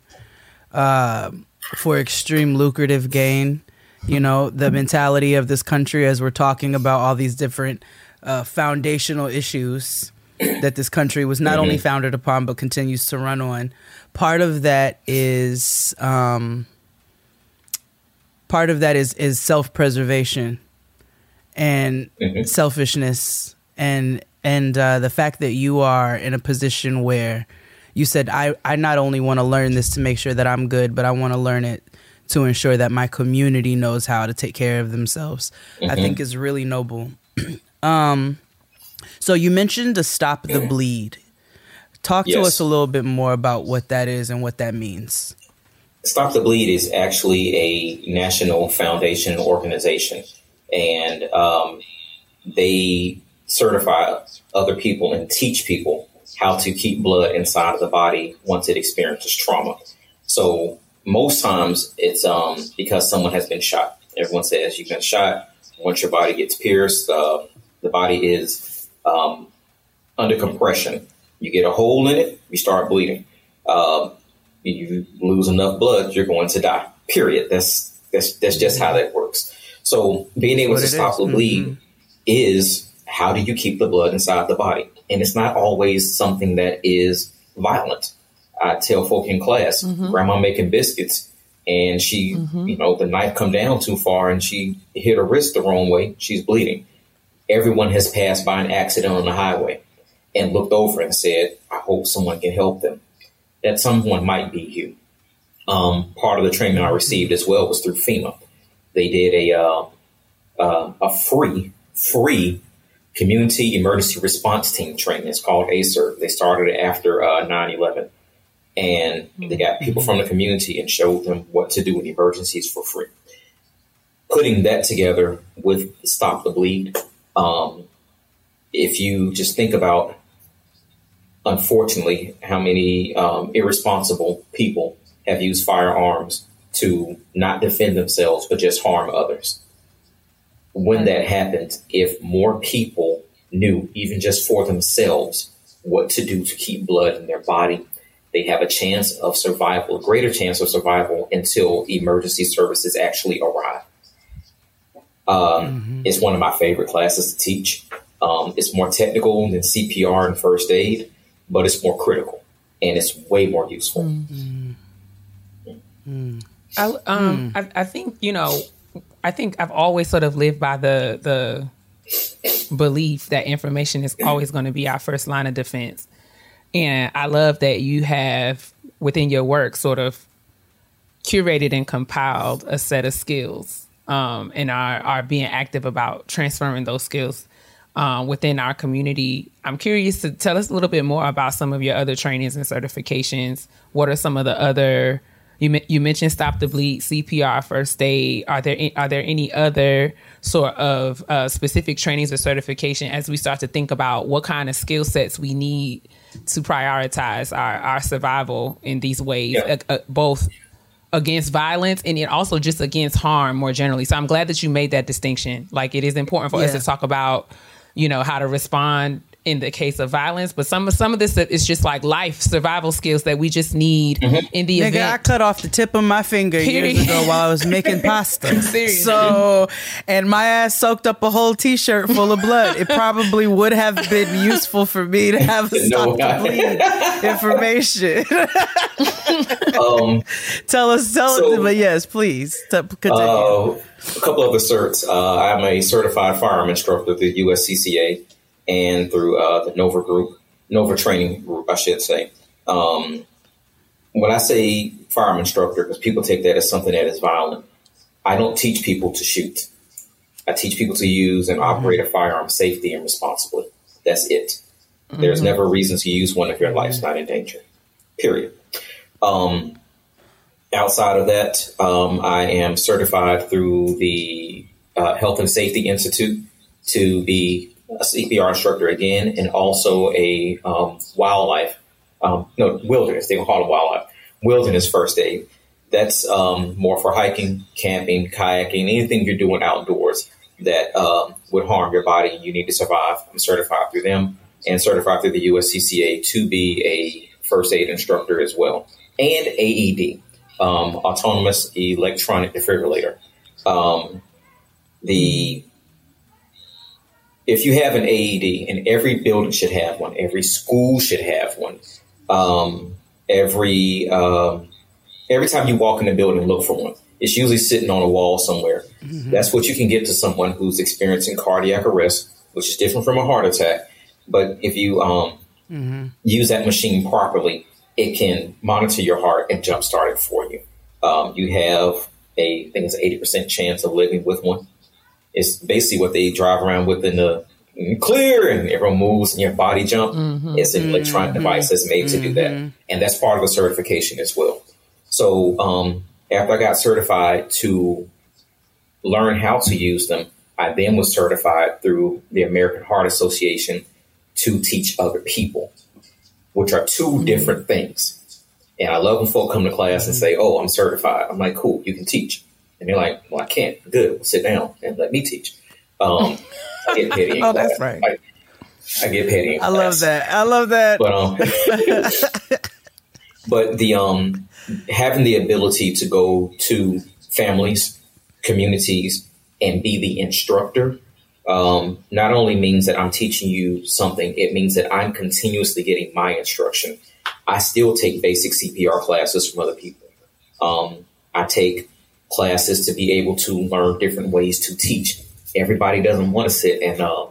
uh, for extreme lucrative gain. You know, the mentality of this country as we're talking about all these different uh, foundational issues that this country was not only founded upon but continues to run on. Part of that is um, part of that is is self preservation and selfishness and and uh, the fact that you are in a position where you said I I not only want to learn this to make sure that I'm good, but I want to learn it to ensure that my community knows how to take care of themselves. I think is really noble. um, so you mentioned to stop the bleed. Talk to us a little bit more about what that is and what that means. Stop the Bleed is actually a national foundation organization, and um, they certify other people and teach people how to keep blood inside of the body once it experiences trauma. So most times it's um, because someone has been shot. Everyone says you've been shot. Once your body gets pierced, uh, the body is um, under compression. You get a hole in it, you start bleeding. Um, you lose enough blood, you're going to die. Period. That's that's that's just how that works. So being able What to stop the bleed is how do you keep the blood inside the body? And it's not always something that is violent. I tell folk in class, grandma making biscuits and she, you know, the knife come down too far and she hit her wrist the wrong way. She's bleeding. Everyone has passed by an accident on the highway and looked over and said, I hope someone can help them. That someone might be you. Um, part of the training I received as well was through FEMA. They did a uh, uh, a free free community emergency response team training. It's called a CERT. They started it after uh, 9/11, and they got people from the community and showed them what to do in emergencies for free. Putting that together with Stop the Bleed, um, if you just think about unfortunately, how many um, irresponsible people have used firearms to not defend themselves but just harm others. When that happens, if more people knew, even just for themselves, what to do to keep blood in their body, they have a chance of survival, a greater chance of survival until emergency services actually arrive. Um, It's one of my favorite classes to teach. Um, it's more technical than CPR and first aid, but it's more critical and it's way more useful. I, um, I, I think you know, I think I've always sort of lived by the the belief that information is always going to be our first line of defense, and I love that you have within your work sort of curated and compiled a set of skills, um, and are are being active about transferring those skills. Um, within our community, I'm curious to tell us a little bit more about some of your other trainings and certifications. What are some of the other you you mentioned stop the bleed, CPR, first aid. Are there are there any other sort of uh, specific trainings or certification as we start to think about what kind of skill sets we need to prioritize our, our survival in these ways, Yeah. uh, uh, both against violence and it also just against harm more generally. So I'm glad that you made that distinction. Like it is important for us to talk about, you know, how to respond in the case of violence, but some of some of this is just like life survival skills that we just need in the Nigga, I cut off the tip of my finger Period. years ago while I was making pasta. Seriously. So, and my ass soaked up a whole t-shirt full of blood. It probably would have been useful for me to have a No, stop the bleed information. Um, tell us, tell So- us, but yes, please. Continue. Uh, a couple of the certs. Uh, I'm a certified firearm instructor through the USCCA and through uh, the Nova Group, Nova Training Group, I should say. Um, when I say firearm instructor, because people take that as something that is violent, I don't teach people to shoot. I teach people to use and operate a firearm safely and responsibly. That's it. There's never a reason to use one if your life's not in danger. Period. Um, outside of that, um, I am certified through the uh, Health and Safety Institute to be a CPR instructor again, and also a um, wildlife, um, no, wilderness, they call it wildlife, wilderness first aid. That's um, more for hiking, camping, kayaking, anything you're doing outdoors that um, would harm your body you need to survive. I'm certified through them and certified through the USCCA to be a first aid instructor as well. And AED, um, autonomous electronic defibrillator. Um, the if you have an AED, and every building should have one, every school should have one. Um, every um, every time you walk in the building, look for one. It's usually sitting on a wall somewhere. That's what you can get to someone who's experiencing cardiac arrest, which is different from a heart attack. But if you um, use that machine properly, it can monitor your heart and jumpstart it for you. Um, you have a, I think it's an eighty percent chance of living with one. It's basically what they drive around with in the clear, and everyone moves, and your body jump. Mm-hmm. It's an electronic mm-hmm. device that's made to do that, mm-hmm. and that's part of the certification as well. So um, after I got certified to learn how to use them, I then was certified through the American Heart Association to teach other people, which are 2 different things. And I love when folk come to class and say, "Oh, I'm certified." I'm like, "Cool, you can teach." And they're like, "Well, I can't." Good, well, sit down and let me teach. Um, I get petty. Oh, that's right. I, I get petty. I love that. I love that. But um, but the um, having the ability to go to families, communities, and be the instructor um, not only means that I'm teaching you something, it means that I'm continuously getting my instruction. I still take basic CPR classes from other people. Um, I take classes to be able to learn different ways to teach. Everybody doesn't want to sit and uh,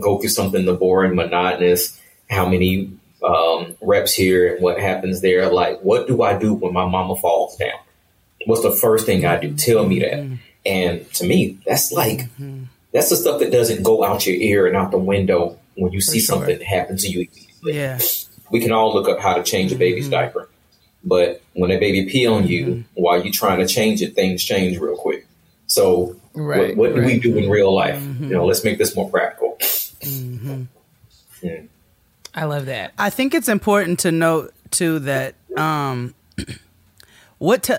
go through something the boring, monotonous, how many um, reps here and what happens there. Like, what do I do when my mama falls down? What's the first thing I do? Tell me that. And to me, that's like, that's the stuff that doesn't go out your ear and out the window when you see sure. something happen to you. yeah. We can all look up how to change a baby's diaper. But when a baby pee on you mm-hmm. while you're trying to change it, things change real quick. So Right, what, what do we do in real life? Mm-hmm. You know, let's make this more practical. Mm-hmm. I love that. I think it's important to note too that um, what te-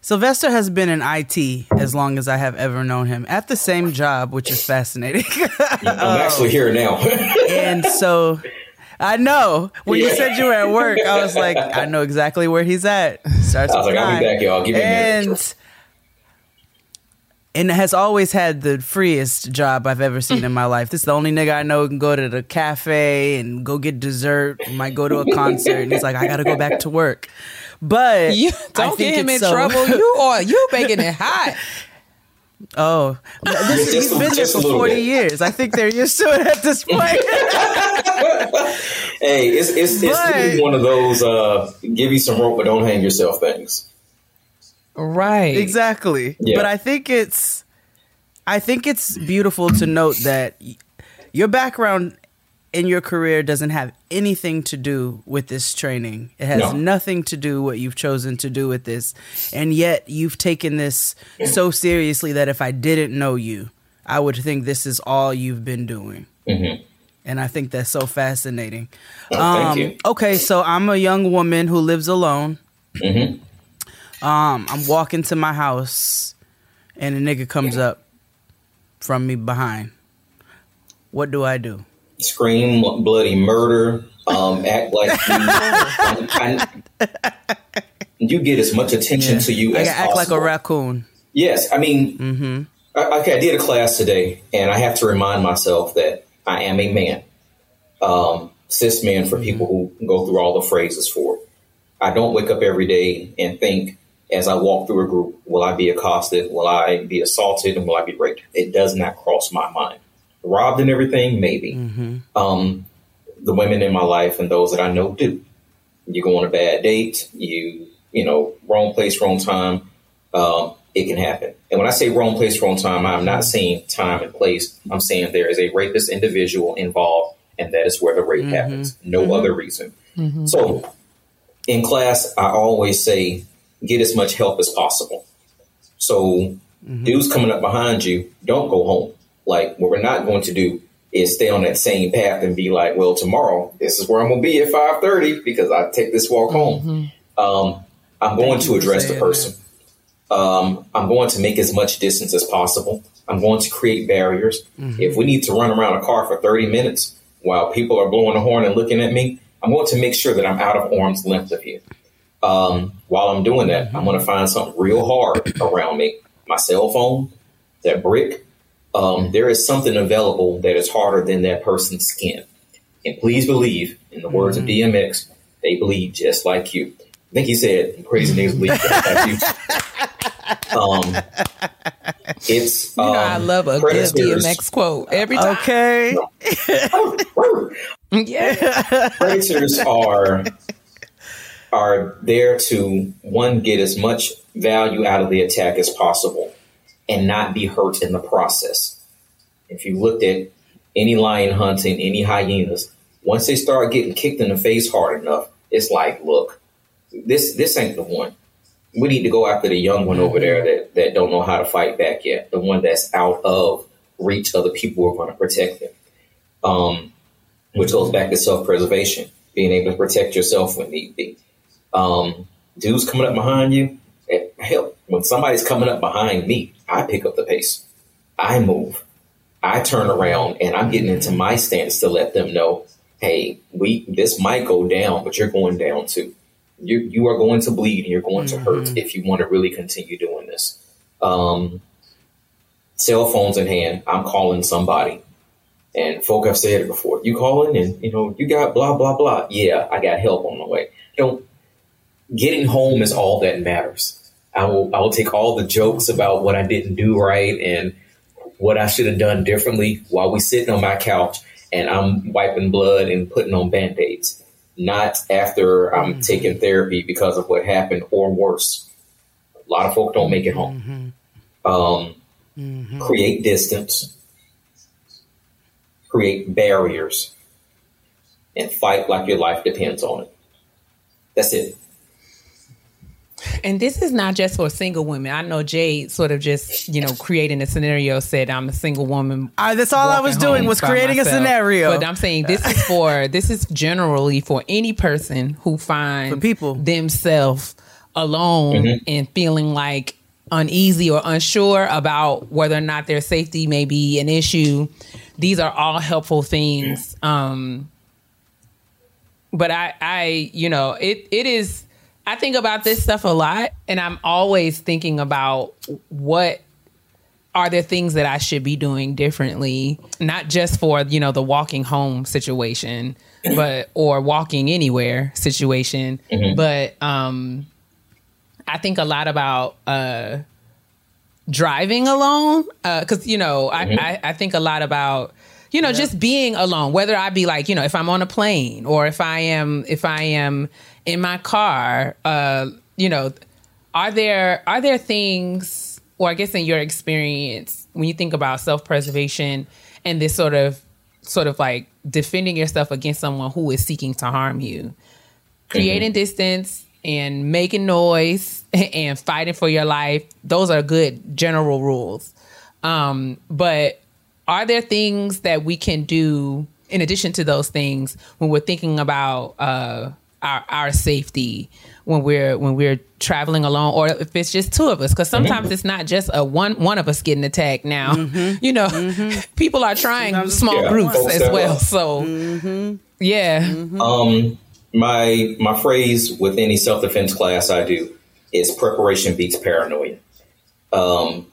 Sylvester has been in IT as long as I have ever known him at the same job, which is fascinating. I'm actually here now. and so I know when you said you were at work, I was like, I know exactly where he's at. Starts I was like, I'll be nine. back, y'all. Give me a minute. and and has always had the freest job I've ever seen in my life. This is the only nigga I know who can go to the cafe and go get dessert, might go to a concert, and he's like, I gotta go back to work. But You don't think get him in so- trouble. You are you making it hot. Oh, this, Just he's a- been there just for forty bit. years. I think they're used to it at this point. hey, it's it's, it's But- really one of those uh, give you some rope but don't hang yourself things. Right. exactly. Yeah. But I think it's I think it's beautiful to note that your background in your career doesn't have anything to do with this training. It has No. nothing to do what you've chosen to do with this. And yet you've taken this so seriously that if I didn't know you, I would think this is all you've been doing. Mhm. And I think that's so fascinating. Oh, Um, thank you. Okay, so I'm a young woman who lives alone. Mhm. Um, I'm walking to my house, and a nigga comes up from me behind. What do I do? Scream bloody murder. Um, act like you, um, I- you get as much attention to you I as act like a raccoon. Yes, I mean, I, okay, I did a class today, and I have to remind myself that I am a man, um, cis man for people who go through all the phrases for it. I don't wake up every day and think, as I walk through a group, will I be accosted? Will I be assaulted? And will I be raped? It does not cross my mind. Robbed and everything, maybe. Mm-hmm. Um, the women in my life and those that I know do. You go on a bad date, you, you know, wrong place, wrong time um, it can happen. And when I say wrong place, wrong time, I'm not saying time and place. I'm saying there is a rapist individual involved, and that is where the rape mm-hmm. happens. No mm-hmm. other reason. So, in class, I always say, get as much help as possible. So, dudes coming up behind you, don't go home. Like, what we're not going to do is stay on that same path and be like, well, tomorrow, this is where I'm going to be at 5.30 because I take this walk home. Um, I'm going Thank to address the person. Um, I'm going to make as much distance as possible. I'm going to create barriers. If we need to run around a car for 30 minutes while people are blowing a horn and looking at me, I'm going to make sure that I'm out of arm's length of you. Um, while I'm doing that, I'm going to find something real hard around me. My cell phone, that brick. Um, there is something available that is harder than that person's skin. And please believe, in the words of DMX, they bleed just like you. I think he said, crazy niggas bleed just like you. Um, It's You know, I um, love a good DMX quote every time. Okay. Yeah. predators are are there to one get as much value out of the attack as possible and not be hurt in the process. If you looked at any lion hunting, any hyenas, once they start getting kicked in the face hard enough, it's like, look, this this ain't the one. We need to go after the young one over there that, that don't know how to fight back yet, the one that's out of reach of the people who are going to protect them. Um, which goes back to self preservation, being able to protect yourself when need be. Um, dudes coming up behind you, hell, when somebody's coming up behind me, I pick up the pace. I move. I turn around and I'm getting into my stance to let them know, hey, we this might go down, but you're going down too. You you are going to bleed and you're going to hurt if you want to really continue doing this. Um, cell phones in hand, I'm calling somebody. And folk have said it before. You calling and you know, you got blah blah blah. Yeah, I got help on the way. Don't getting home is all that matters. I will I will take all the jokes about what I didn't do right and what I should have done differently while we sitting on my couch and I'm wiping blood and putting on band-aids. Not after I'm mm-hmm. taking therapy because of what happened or worse. A lot of folk don't make it home. Mm-hmm. Um, mm-hmm. Create distance, create barriers, and fight like your life depends on it. That's it. And this is not just for single women. I know Jade sort of just, you know, creating a scenario said I'm a single woman. Uh, that's all I was doing was by creating a scenario. But I'm saying this is for this is generally for any person who finds For people. themselves alone and feeling like uneasy or unsure about whether or not their safety may be an issue. These are all helpful things. Um but I I you know, it it is I think about this stuff a lot and I'm always thinking about what are there things that I should be doing differently, not just for, you know, the walking home situation, but or walking anywhere situation, but um I think a lot about uh driving alone because you know I, I I think a lot about you know just being alone whether I be like you know if I'm on a plane or if I am if I am in my car uh you know are there are there things or I guess in your experience when you think about self-preservation and this sort of sort of like defending yourself against someone who is seeking to harm you creating distance and making noise and fighting for your life those are good general rules. Um, but are there things that we can do in addition to those things when we're thinking about uh, our, our safety when we're when we're traveling alone or if it's just two of us? Because sometimes it's not just a one one of us getting attacked now. You know people are trying Sometimes small Yeah, groups as well will. so yeah. Um, my my phrase with any self defense class I do is preparation beats paranoia. Um,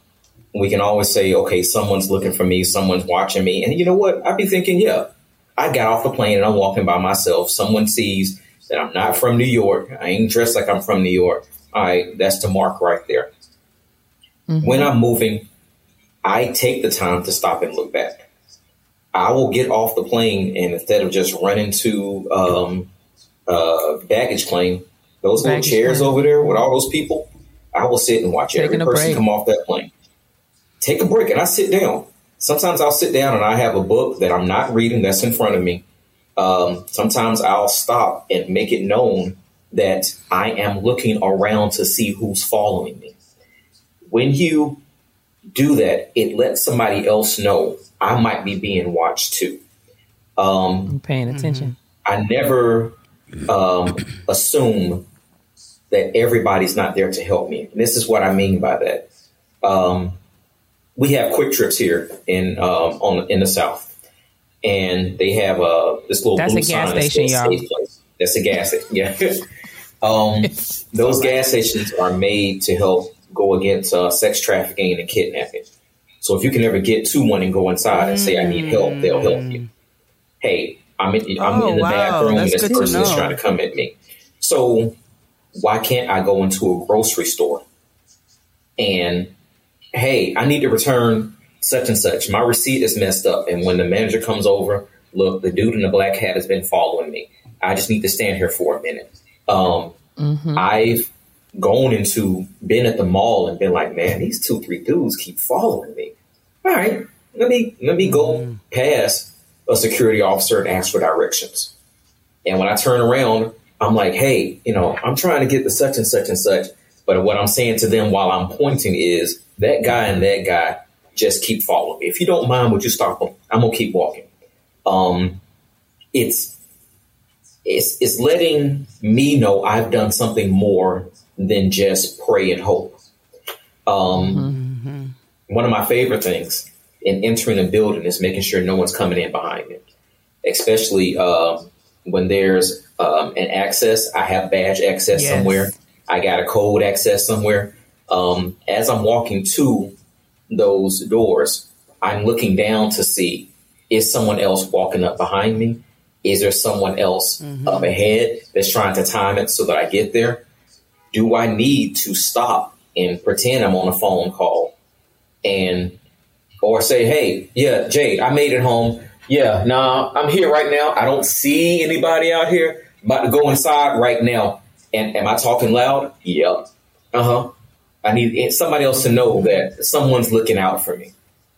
we can always say, okay, someone's looking for me, someone's watching me, and you know what? I'd be thinking, yeah, I got off the plane and I'm walking by myself. Someone sees that I'm not from New York. I ain't dressed like I'm from New York. All right, that's the mark right there. When I'm moving, I take the time to stop and look back. I will get off the plane and instead of just running to um, uh, baggage claim, those little chairs claim. over there with all those people, I will sit and watch Taking every person break. come off that plane. Take a break and I sit down. Sometimes I'll sit down and I have a book that I'm not reading that's in front of me. Um, sometimes I'll stop and make it known that I am looking around to see who's following me. When you do that, it lets somebody else know I might be being watched too. Um, I'm paying attention I never um, assume that everybody's not there to help me. And this is what I mean by that. Um, we have QuikTrips here in um, on in the south, and they have uh, this little That's a gas station, y'all. That's a gas station. Yeah. um, those gas stations are made to help go against uh, sex trafficking and kidnapping. So if you can ever get to one and go inside and say I need help, they'll help you. Hey, I'm in, I'm Oh, in the wow. bathroom and this person is trying to come at me. So why can't I go into a grocery store and hey, I need to return such and such. My receipt is messed up. And when the manager comes over, look, the dude in the black hat has been following me. I just need to stand here for a minute. Um, I've gone into, been at the mall and been like, man, these two, three dudes keep following me. All right, let me, let me go past a security officer and ask for directions. And when I turn around, I'm like, hey, you know, I'm trying to get the such and such and such. But what I'm saying to them while I'm pointing is that guy and that guy just keep following me. If you don't mind, would you stop them? I'm gonna keep walking. Um, it's it's it's letting me know I've done something more than just pray and hope. Um, One of my favorite things in entering a building is making sure no one's coming in behind me, especially uh, when there's um, an access. I have badge access Yes. somewhere. I got a code access somewhere. Um, as I'm walking to those doors, I'm looking down to see is someone else walking up behind me? Is there someone else up ahead that's trying to time it so that I get there? Do I need to stop and pretend I'm on a phone call and or say, hey, yeah, Jade, I made it home. Yeah, nah, I'm here right now. I don't see anybody out here. About to go inside right now. And am I talking loud? Yep. Uh huh. I need somebody else to know that someone's looking out for me.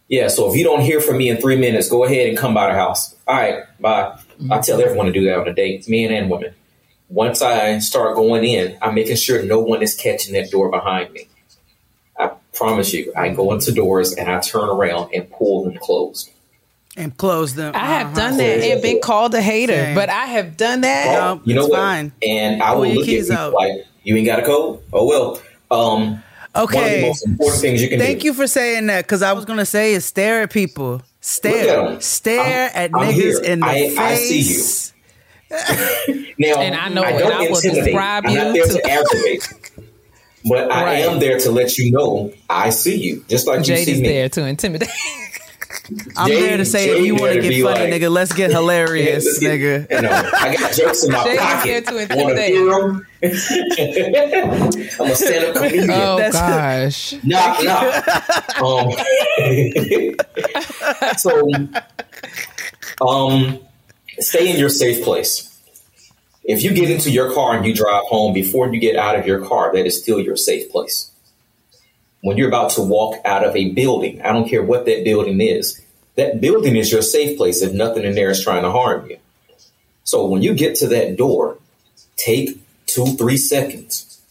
Yeah, so if you don't hear from me in three minutes, go ahead and come by the house. All right, bye. I tell everyone to do that on a date, men and women. Once I start going in, I'm making sure no one is catching that door behind me. I promise you, I go into doors and I turn around and pull them closed. and close them. I have Uh-huh. done that and been called a hater, Same. but I have done that. No, you know it's what? fine. And I will your look at keys you out. like, you ain't got a code? Oh well. Um, One of the Okay. most important things you can Thank do. you for saying that because I was gonna say is stare at people. Stare. at 'em. Stare I'm- at I'm niggas here. in the I- face. I see you. Now, And I know I don't I will intimidate. describe I'm not there to- to aggravate. But I am there to let you know I see you, just like you Jade see is me. there to intimidate. I'm Jade- there to say if you want to get funny, like- nigga, let's get hilarious, Let's get- nigga. You know, I got jokes in my Jade is pocket. there to Want to intimidate. hear 'em? I'm a stand-up comedian. Oh That's- gosh. Knock, knock. Um, so, um, stay in your safe place. If you get into your car and you drive home before you get out of your car, that is still your safe place. When you're about to walk out of a building, I don't care what that building is, that building is your safe place if nothing in there is trying to harm you. So when you get to that door, take two, three seconds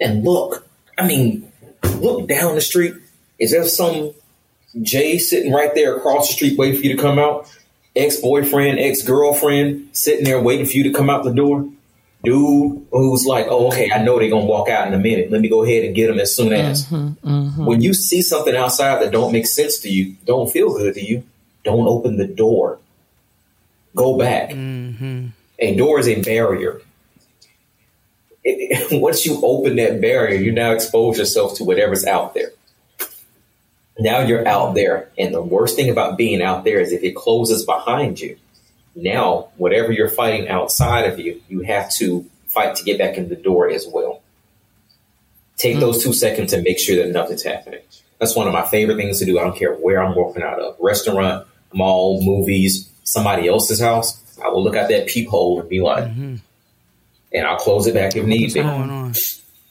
and look. I mean, look down the street. Is there some Jay sitting right there across the street waiting for you to come out? Ex boyfriend, ex girlfriend sitting there waiting for you to come out the door? Dude who's like, oh, okay, I know they're going to walk out in a minute. Let me go ahead and get them as soon as. Mm-hmm, mm-hmm. When you see something outside that don't make sense to you, don't feel good to you, don't open the door. Go back. Mm-hmm. A door is a barrier. It- once you open that barrier, you now expose yourself to whatever's out there. Now you're out there, and the worst thing about being out there is if it closes behind you. Now, whatever you're fighting outside of you, you have to fight to get back in the door as well. Take those two seconds and make sure that nothing's happening. That's one of my favorite things to do. I don't care where I'm walking out of restaurant, mall, movies, somebody else's house. I will look out that peephole and be like, and I'll close it back if need be.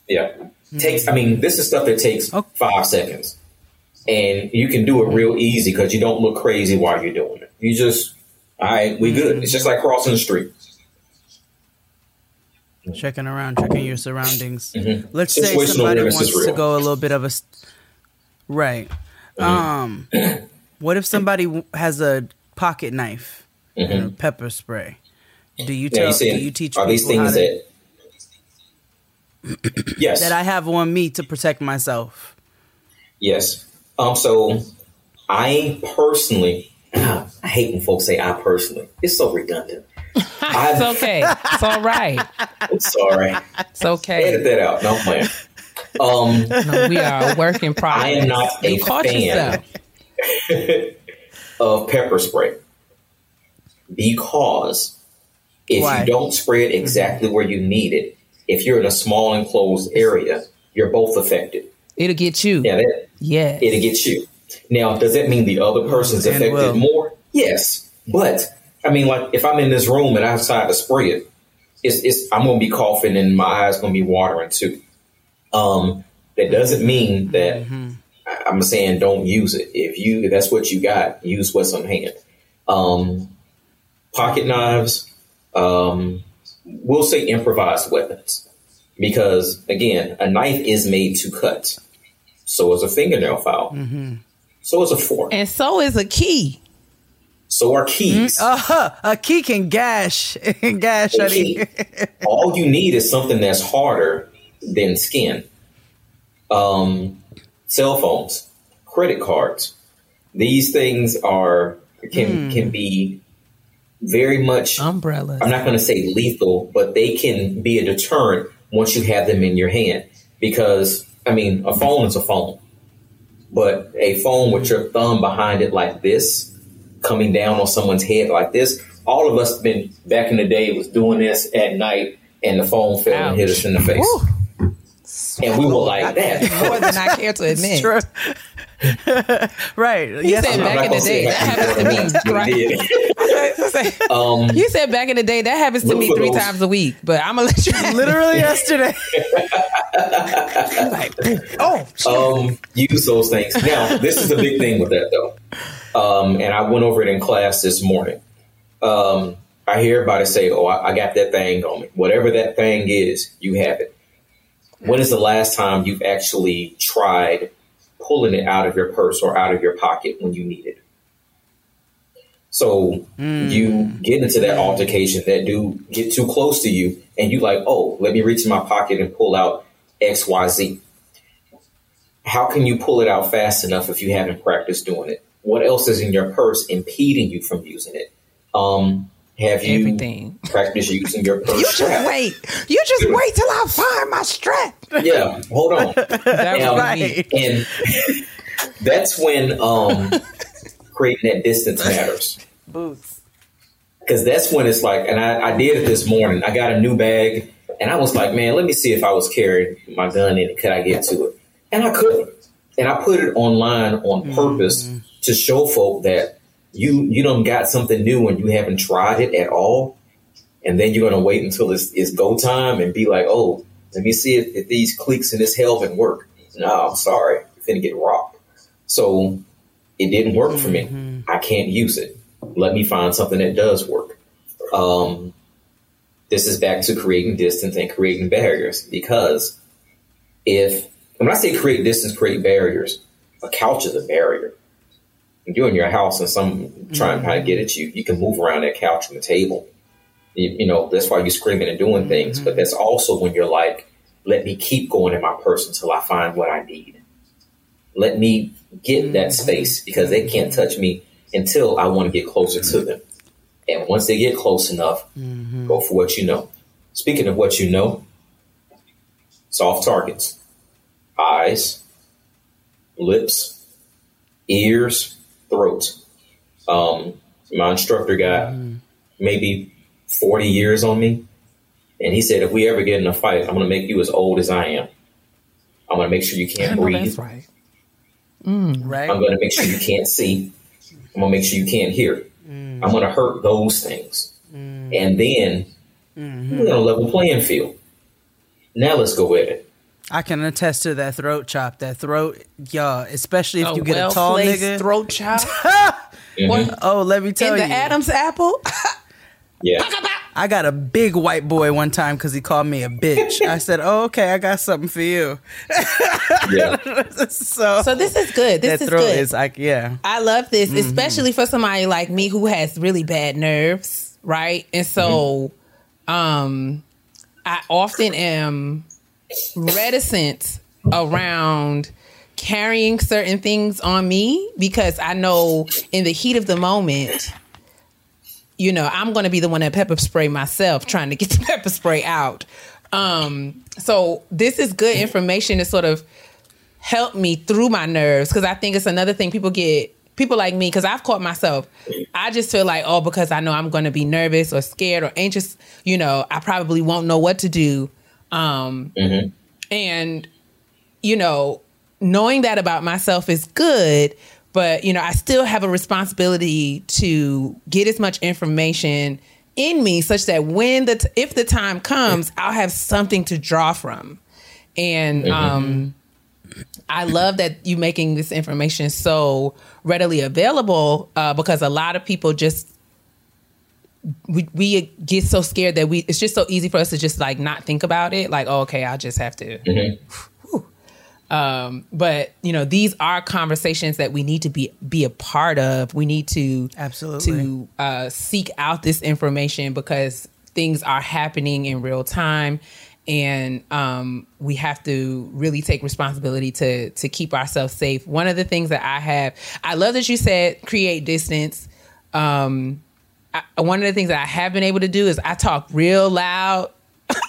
Yeah. Takes, I mean, this is stuff that takes five seconds. And you can do it real easy because you don't look crazy while you're doing it. You just, all right, we good. It's just like crossing the street. Checking around, checking your surroundings. Mhm. Let's say somebody wants to go a little bit of a right. Mm-hmm. Um, what if somebody has a pocket knife and a Mhm. pepper spray? Do you Yeah, tell? you saying, do you teach are these things to- that, yes. that I have on me to protect myself? Yes. Um. So, I personally, I hate when folks say "I personally." It's so redundant. It's okay. It's all right. I'm sorry. It's okay. Edit that out. No I'm. Um. No, we are a work in progress. I am not a You fan of pepper spray because if Why? you don't spray it exactly where you need it, if you're in a small enclosed area, you're both affected. It'll get you. Yeah, that, Yes. it'll get you. Now, does that mean the other person's And affected will. more? Yes, but I mean, like if I'm in this room and I decide to spray it, it's, it's I'm gonna be coughing and my eyes gonna be watering too. Um, that doesn't mean that Mm-hmm. I- I'm saying don't use it. If you if that's what you got, use what's on hand. Um, pocket knives, um, we'll say improvised weapons, because again, a knife is made to cut. So is a fingernail file. Mm-hmm. So is a fork. and so is a key. So are keys. uh-huh. a key can gash, gash, A key. All you need is something that's harder than skin. Um, cell phones, credit cards. These things are can can be very much. Umbrellas. I'm not going to say lethal, but they can be a deterrent once you have them in your hand. Because I mean, a phone is a phone, but a phone with your thumb behind it like this, coming down on someone's head like this. All of us been back in the day was doing this at night, and the phone fell and hit us in the face, and we were like that. More than I care to admit. True. right. He yes. said I'm back in the day, that happens to me. But Right. Um, You said back in the day that happens to me three those- times a week, but I'm gonna let you. Literally yesterday. Oh, um, use those things. Now, this is a big thing with that though, um, and I went over it in class this morning. Um, I hear everybody say, "Oh, I, I got that thing on me." Whatever that thing is, you have it. When is the last time you've actually tried pulling it out of your purse or out of your pocket when you need it? So you get into that altercation, that dude get too close to you, and you like, oh, let me reach in my pocket and pull out X, Y, Z. How can you pull it out fast enough if you haven't practiced doing it? What else is in your purse impeding you from using it? Um, have you Everything. practiced using your purse? you just strap? wait. You just wait till I find my strap. Yeah, hold on. That was Um, me. and that's when um, creating that distance matters. Boots. Because that's when it's like, and I, I did it this morning. I got a new bag, and I was like, man, let me see if I was carrying my gun in it. Could I get to it? And I couldn't. And I put it online on mm-hmm. purpose to show folk that you you don't got something new and you haven't tried it at all. And then you're going to wait until it's, it's go time and be like, oh, let me see if, if these clicks in this helmet work. No, I'm sorry. You're going to get rocked. So it didn't work for me. Mm-hmm. I can't use it. Let me find something that does work. Um, this is back to creating distance and creating barriers because if when I say create distance, create barriers, a couch is a barrier. You're in your house and some trying to of get at you, you can move around that couch and the table. You, you know, that's why you're screaming and doing things. But mm-hmm. that's also when you're like, let me keep going in my purse until I find what I need. Let me get that mm-hmm. space because they can't touch me until I want to get closer to them. And once they get close enough, mm-hmm. go for what you know. Speaking of what you know, soft targets, eyes, lips, ears, throat. Um, my instructor got mm-hmm. maybe 40 years on me. And he said, if we ever get in a fight, I'm going to make you as old as I am. I'm going to make sure you can't oh, breathe. that's right. Mm. Right. I'm going to make sure you can't see. I'm going to make sure you can't hear. I'm going to hurt those things. Mm. And then mm-hmm. we're going to level playing field. Now let's go with it. I can attest to that throat chop. That throat, y'all, especially if A you get a tall well-placed nigga. throat chop Mhm. oh, let me tell in you. the Adam's apple. Yeah. I got a big white boy one time because he called me a bitch. I said, "Oh, okay, I got something for you." Yeah. so, So this is good. This that is good. is like, yeah, I love this, especially for somebody like me who has really bad nerves, right? And so um I often am reticent around carrying certain things on me because I know in the heat of the moment you know, I'm going to be the one that pepper spray myself trying to get the pepper spray out. Um so this is good information to sort of help me through my nerves because I think it's another thing people get people like me because I've caught myself. I just feel like oh because I know I'm going to be nervous or scared or anxious, you know, I probably won't know what to do. Um and you know, knowing that about myself is good, but you know, I still have a responsibility to get as much information in me such that when the t- if the time comes, I'll have something to draw from. And um I love that you making this information so readily available uh, because a lot of people just we, we get so scared that we it's just so easy for us to just like not think about it like oh, okay I'll just have to Whew. Um but you know these are conversations that we need to be be a part of we need to Absolutely. to uh seek out this information because things are happening in real time and um, we have to really take responsibility to to keep ourselves safe. One of the things that I have, I love that you said create distance. Um, I, one of the things that I have been able to do is I talk real loud.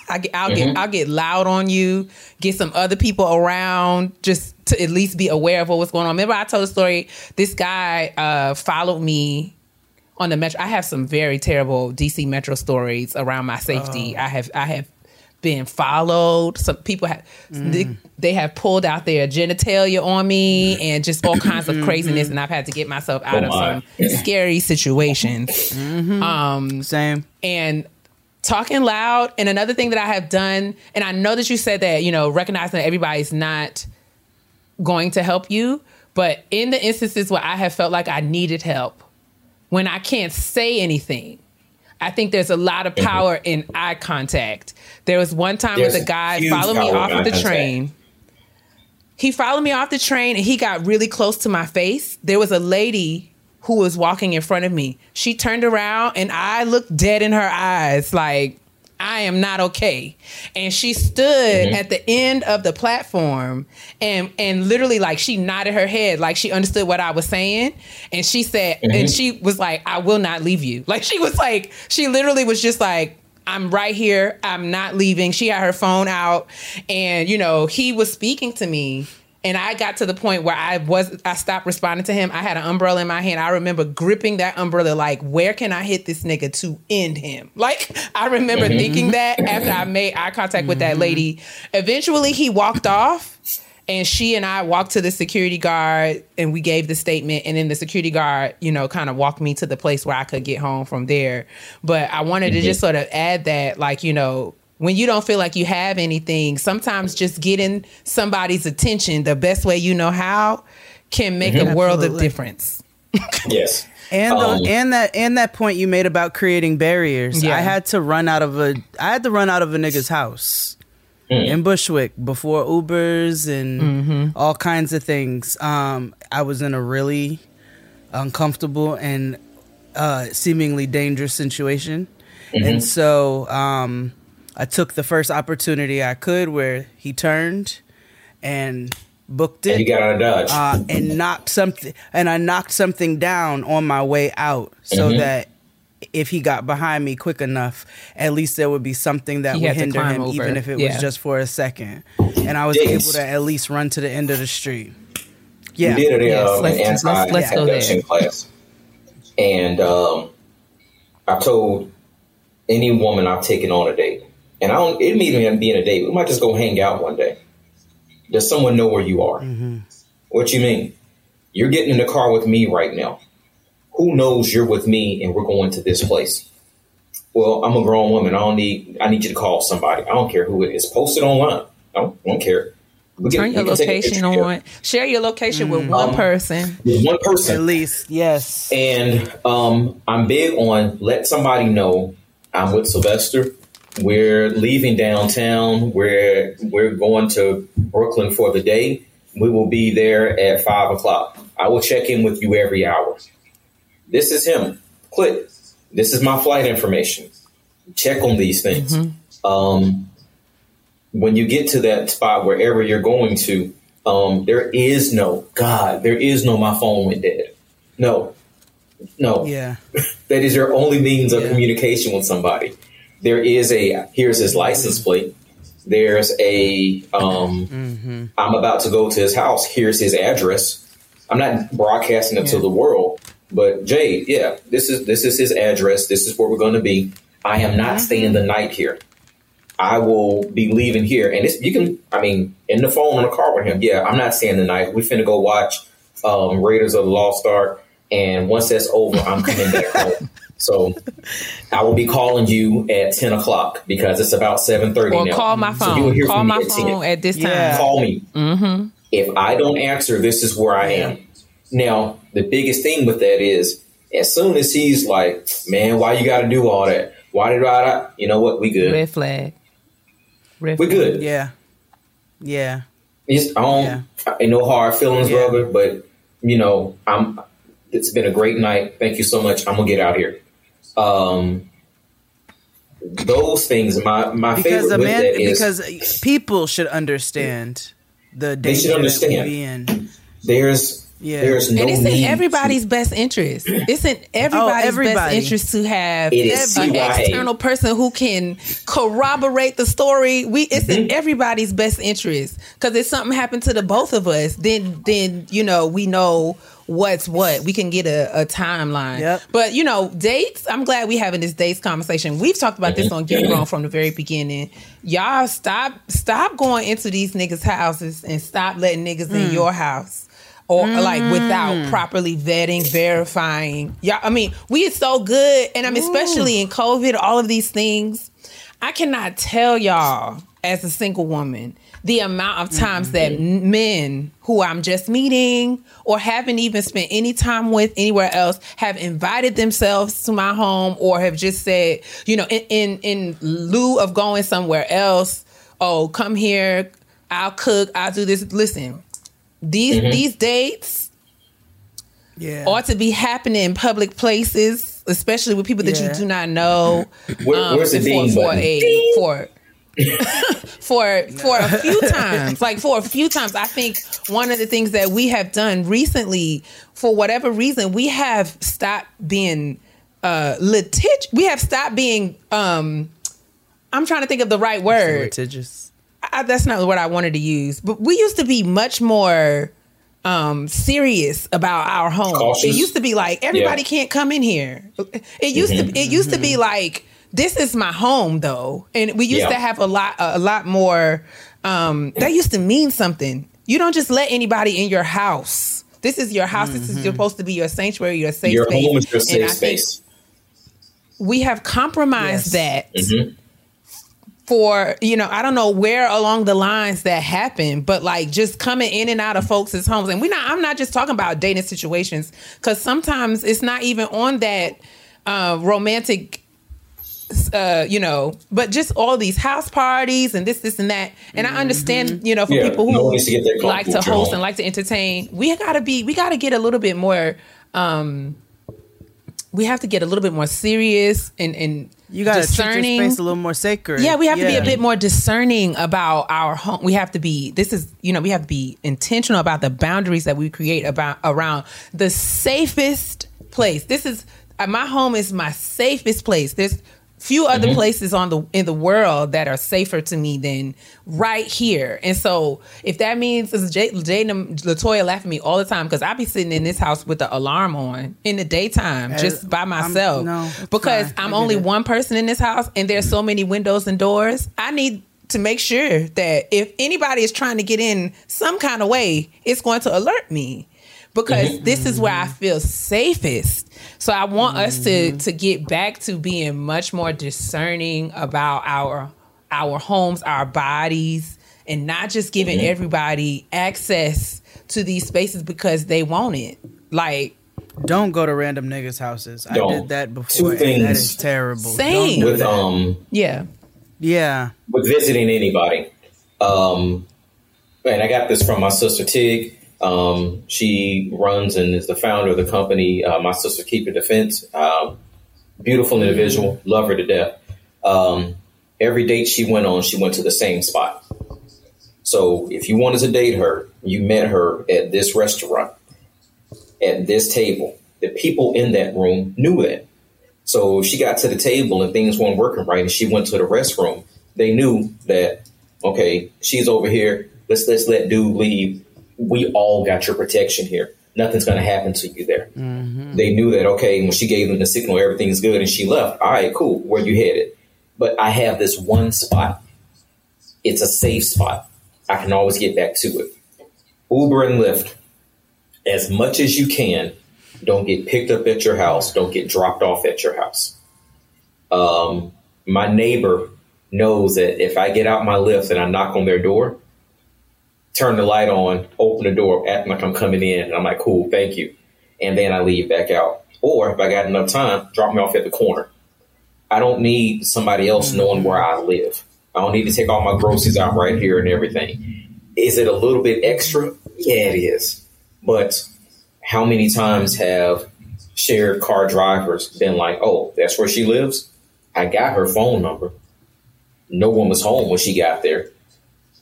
I get, I'll get, mm-hmm. I'll get loud on you. Get some other people around just to at least be aware of what's going on. Remember, I told a story. This guy uh, followed me on the metro. I have some very terrible DC Metro stories around my safety. Oh. I have, I have been followed. Some people have mm. they, they have pulled out their genitalia on me mm. and just all kinds of mm-hmm. craziness, and I've had to get myself oh out Oh, of my. some scary situations. Mm-hmm. Um, Same. and talking loud. And another thing that I have done, and I know that you said that you know recognizing that everybody's not going to help you, but in the instances where I have felt like I needed help, when I can't say anything. I think there's a lot of power in eye contact. There was one time There's with a guy followed me off of the train. He followed me off the train and he got really close to my face. There was a lady who was walking in front of me. She turned around and I looked dead in her eyes like I am not okay. And she stood mm-hmm. at the end of the platform and and literally like she nodded her head like she understood what I was saying. And she said and mm-hmm. she was like, I will not leave you. Like she was like, she literally was just like I'm right here. I'm not leaving. She had her phone out and you know, he was speaking to me and I got to the point where I was I stopped responding to him. I had an umbrella in my hand. I remember gripping that umbrella like, where can I hit this nigga to end him? Like I remember mm-hmm. thinking that after I made eye contact with that lady. Eventually he walked off and she and I walked to the security guard and we gave the statement and then the security guard, you know, kind of walked me to the place where I could get home from there. But I wanted to mm-hmm. just sort of add that like, you know, when you don't feel like you have anything, sometimes just getting somebody's attention the best way you know how can make a world of difference. Yes. And the, Um, and that and that point you made about creating barriers. Yeah. I had to run out of a I had to run out of a nigga's house in Bushwick before Ubers and all kinds of things. Um, I was in a really uncomfortable and uh, seemingly dangerous situation, and so um, I took the first opportunity I could where he turned and booked it And you got out of Dodge. uh, and knocked something and I knocked something down on my way out so Mm-hmm. that if he got behind me quick enough, at least there would be something that He would hinder him, over. even if it Yeah. was just for a second. And I was Yes. able to at least run to the end of the street. Yeah, We did a, Yes, um, let's- an let's- let's go there. class, and um, I told any woman I've taken on a date, and I don't. It may even be in a date. We might just go hang out one day. Does someone know where you are? What you mean? You're getting in the car with me right now. Who knows you're with me and we're going to this place? Well, I'm a grown woman. I don't need. I need you to call somebody. I don't care who it is. Post it online. I don't, I don't care. We can- Turn your can take location picture on. Share your location with one Um, person. with one person. at least yes. And um, I'm big on let somebody know I'm with Sylvester. We're leaving downtown. We're we're going to Brooklyn for the day. We will be there at five o'clock. I will check in with you every hour. This is him. Click. This is my flight information. Check on these things. Um, when you get to that spot, wherever you're going to, um, there is no God. There is no my phone went dead. No, no. Yeah, That is your only means of Yeah. communication with somebody. There is a here's his license plate. There's a um, I'm about to go to his house. Here's his address. I'm not broadcasting it to the world, but Jay, yeah, this is this is his address. This is where we're going to be. I am not staying the night here. I will be leaving here, and it's you can. I mean, in the phone in the car with him. Yeah, I'm not staying the night. We finna go watch um, Raiders of the Lost Ark, and once that's over, I'm coming back home. So I will be calling you at ten o'clock because it's about seven thirty Or now. call my So you will phone. hear call from my me at 10. phone at this time. Yeah. Call me. Mm-hmm. If I don't answer, this is where I am. Now, the biggest thing with that is, as soon as he's like, "Man, why you got to do all that? Why did I?" You know what? We good. Red flag. Red We flag. good. Yeah. Yeah. It's, I don't. Yeah. I no hard feelings, Yeah. brother. But you know, I'm. It's been a great night. Thank you so much. I'm gonna get out here. Um, those things. My my Because favorite a with man, that is because people should understand the They should danger that we understand. be in. there's Yeah. there's no and it's in everybody's best interest. It's in everybody's best everybody. interest to have It is an external person who can corroborate the story. We it's in Mm-hmm. everybody's best interest because if something happened to the both of us, then then you know we know what's what. We can get a, a timeline. Yep. But you know, dates. I'm glad we having this dates conversation. We've talked about this on Get mm-hmm. Grown from the very beginning. Y'all stop stop going into these niggas' houses and stop letting niggas in mm. your house. Or like without mm. properly vetting, verifying. Yeah, I mean, we are so good, and I'm especially in COVID, all of these things. I cannot tell y'all as a single woman the amount of times that mm-hmm. men who I'm just meeting or haven't even spent any time with anywhere else have invited themselves to my home or have just said, you know, in in, in lieu of going somewhere else, oh, come here, I'll cook, I'll do this. Listen, these mm-hmm. these dates Yeah. ought to be happening in public places, especially with people that Yeah. you do not know. Where- um, where's the for, ding for button? a for for for a few times, like for a few times. I think one of the things that we have done recently, for whatever reason, we have stopped being uh litig. We have stopped being um. I'm trying to think of the right word. litigious. I, that's not what I wanted to use, but we used to be much more um serious about our home. Cautious. It used to be like everybody Yeah. can't come in here. It used to it used to be like this is my home though. And we used Yeah. to have a lot a lot more um that used to mean something. You don't just let anybody in your house. This is your house. This is supposed to be your sanctuary, your safe Your space. home is your And safe I think space. we have compromised Yes. that Mm-hmm. for you know i don't know where along the lines that happened but like just coming in and out of folks' homes and we're not i'm not just talking about dating situations because sometimes it's not even on that uh romantic uh, you know, but just all these house parties and this, this, and that. And I understand, you know, for Yeah, people who one needs to get that like to comfortable with your host and like to entertain, we gotta be, we gotta get a little bit more, um, we have to get a little bit more serious and, and You got to treat discerning. your space a little more sacred. Yeah, we have to be a bit more discerning about our home. We have to be. This is, you know, we have to be intentional about the boundaries that we create about around the safest place. This is uh, my home is my safest place. There's few other mm-hmm. places on the in the world that are safer to me than right here. And so, if that means this is Jay, Jay and Latoya laughing at me all the time because I be sitting in this house with the alarm on in the daytime just by myself no, because fine. I I'm only it. one person in this house and there's so many windows and doors. I need to make sure that if anybody is trying to get in some kind of way, it's going to alert me because this is where I feel safest. So I want us to to get back to being much more discerning about our our homes, our bodies, and not just giving everybody access to these spaces because they want it. Like Don't go to random niggas' houses. I Don't. did that before. and things. that is terrible. Same. Do with that. um yeah. yeah. with visiting anybody. Um, and I got this from my sister Tig. Um, she runs and is the founder of the company. Uh, my sister Keep Your Defense. Um, beautiful individual, love her to death. Um, every date she went on, she went to the same spot. So if you wanted to date her, you met her at this restaurant, at this table. The people in that room knew that. So she got to the table and things weren't working right, and she went to the restroom, they knew that okay, she's over here. Let's let's let dude leave. We all got your protection here. Nothing's going to happen to you there. They knew that okay. When she gave them the signal, everything's good, and she left. All right, cool. Where you headed? But I have this one spot. it's a safe spot. I can always get back to it. Uber and Lyft, as much as you can, don't get picked up at your house. Don't get dropped off at your house. Um, my neighbor knows that if I get out my Lyft and I knock on their door, turn the light on, open the door, act like I'm coming in, and I'm like, cool, thank you. And then I leave back out. Or if I got enough time, drop me off at the corner. I don't need somebody else knowing where I live. I don't need to take all my groceries out right here and everything. Is it a little bit extra? Yeah, it is. But how many times have shared car drivers been like, oh, that's where she lives? I got her phone number. No one was home when she got there.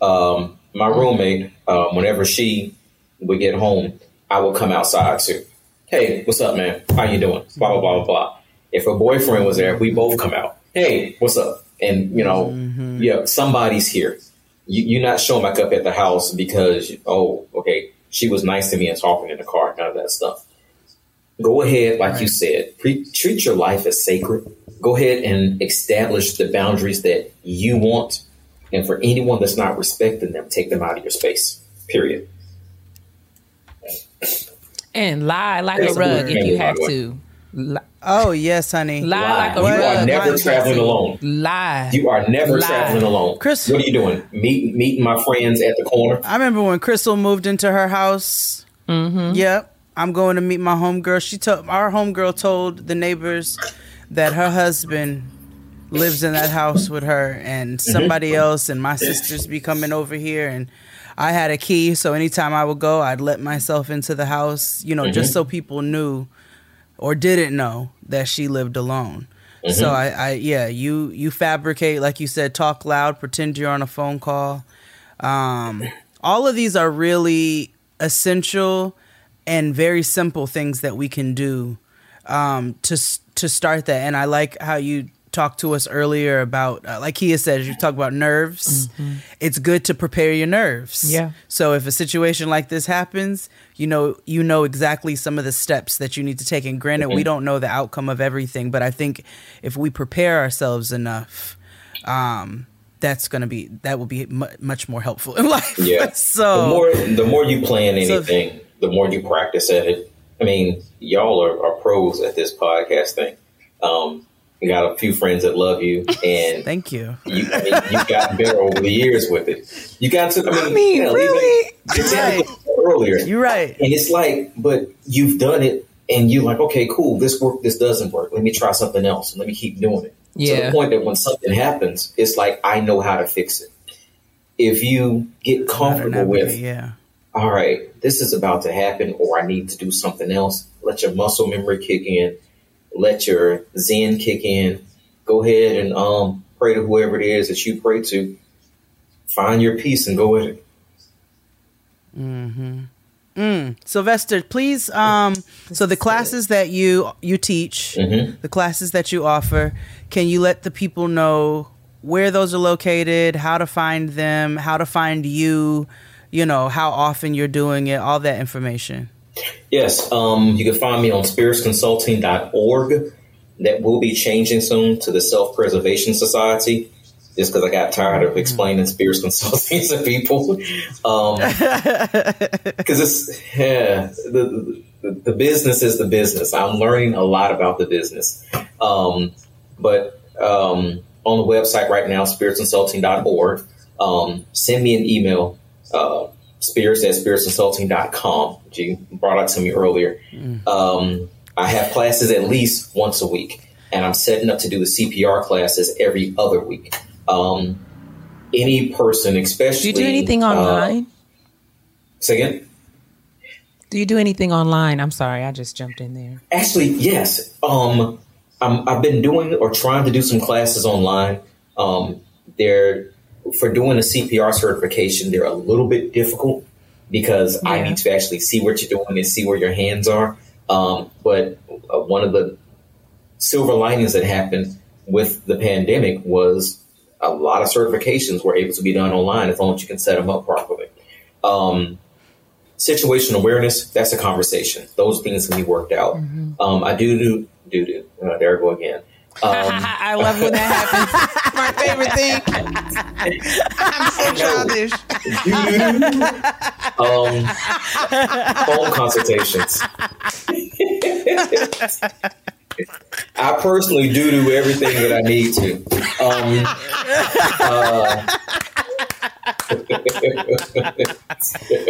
Um, my roommate, um, whenever she would get home, I would come outside too. Hey, what's up, man? How you doing? Blah blah blah blah. If her boyfriend was there, we both come out. Hey, what's up? And you know, yeah, somebody's here. You, you're not showing back up at the house because oh, okay, she was nice to me and talking in the car, none of that stuff. Go ahead, like you said, pre- treat your life as sacred. Go ahead and establish the boundaries that you want, and for anyone that's not respecting them, take them out of your space. Period. And lie like a That's a rug if you have to. Li- Oh yes, honey. Lie like a rug. You are never Lie. traveling alone. Lie. You are never Lie. traveling alone. Chris- what are you doing? Meet, meeting my friends at the corner. I remember when Crystal moved into her house. Mm-hmm. Yep. I'm going to meet my homegirl. She told our homegirl told the neighbors that her husband lives in that house with her and somebody else and my sisters be coming over here and I had a key so anytime I would go I'd let myself into the house, you know, just so people knew or didn't know that she lived alone. So I, I yeah, you you fabricate like you said, talk loud, pretend you're on a phone call. Um, all of these are really essential and very simple things that we can do um, to to start that. And I like how you talked to us earlier about, uh, like Keia said, you talk about nerves. It's good to prepare your nerves. Yeah. So if a situation like this happens, you know you know exactly some of the steps that you need to take. And granted, we don't know the outcome of everything, but I think if we prepare ourselves enough. Um, that's gonna be that will be mu- much more helpful in life. Yeah. so the more the more you plan So- anything, the more you practice at it. I mean, y'all are, are pros at this podcast thing. Um, you got a few friends that love you, and thank you. you, I mean, you've gotten better over the years with it. You got to. I mean, mean, hell, really? even- exactly earlier. You're right. And it's like, but you've done it, and you're like, okay, cool. This work. This doesn't work. Let me try something else, and let me keep doing it. Yeah. To Yeah. the point that when something happens, it's like I know how to fix it. If you get comfortable with, yeah. all right, this is about to happen, or I need to do something else. Let your muscle memory kick in. Let your Zen kick in. Go ahead and um, pray to whoever it is that you pray to. Find your peace and go with it. Sylvester, please. Um, so the classes that you you teach, the classes that you offer, can you let the people know where those are located, how to find them, how to find you, you know, how often you're doing it, all that information. Yes, um, you can find me on spierceconsulting.org. That will be changing soon to the Self Preservation Society, just because I got tired of explaining S. Pierce consulting to people. Because it's yeah, the, the the business is the business. I'm learning a lot about the business, um, but um, on the website right now, spierceconsulting.org. Um, send me an email. Uh, spierce at spierceconsulting.com, which you brought up to me earlier. Um, I have classes at least once a week, and I'm setting up to do the CPR classes every other week. Um, any person, especially. Do you do anything uh, online? say again? do you do anything online? I'm sorry, I just jumped in there. Actually, yes. Um, I'm, I've been doing or trying to do some classes online. Um, they're for doing a CPR certification. They're a little bit difficult because I need to actually see what you're doing and see where your hands are. Um, but uh, one of the silver linings that happened with the pandemic was a lot of certifications were able to be done online as long as you can set them up properly. Um, situational awareness, that's a conversation. Those things can be worked out. Um, I do do do do. Uh, there I go again. I love when that happens. My favorite thing. I'm so childish. um, phone consultations. I personally do do everything that I need to. Um, uh,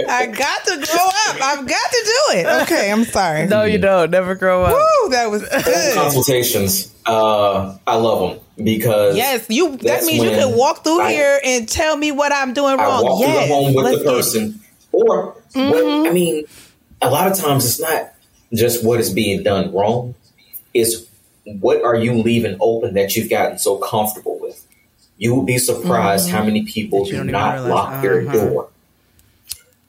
I got to grow up. I've got to do it. Okay, I'm sorry. No, you don't. Never grow up. Woo, that was good. consultations. Uh, I love them because Yes, you. That means you can walk through I- here and tell me what I'm doing I wrong. walk yes, through the home with the person, or what, I mean, a lot of times it's not just what is being done wrong; it's what are you leaving open that you've gotten so comfortable with. You will be surprised how many people do don't even not realize. lock their Uh-huh. door.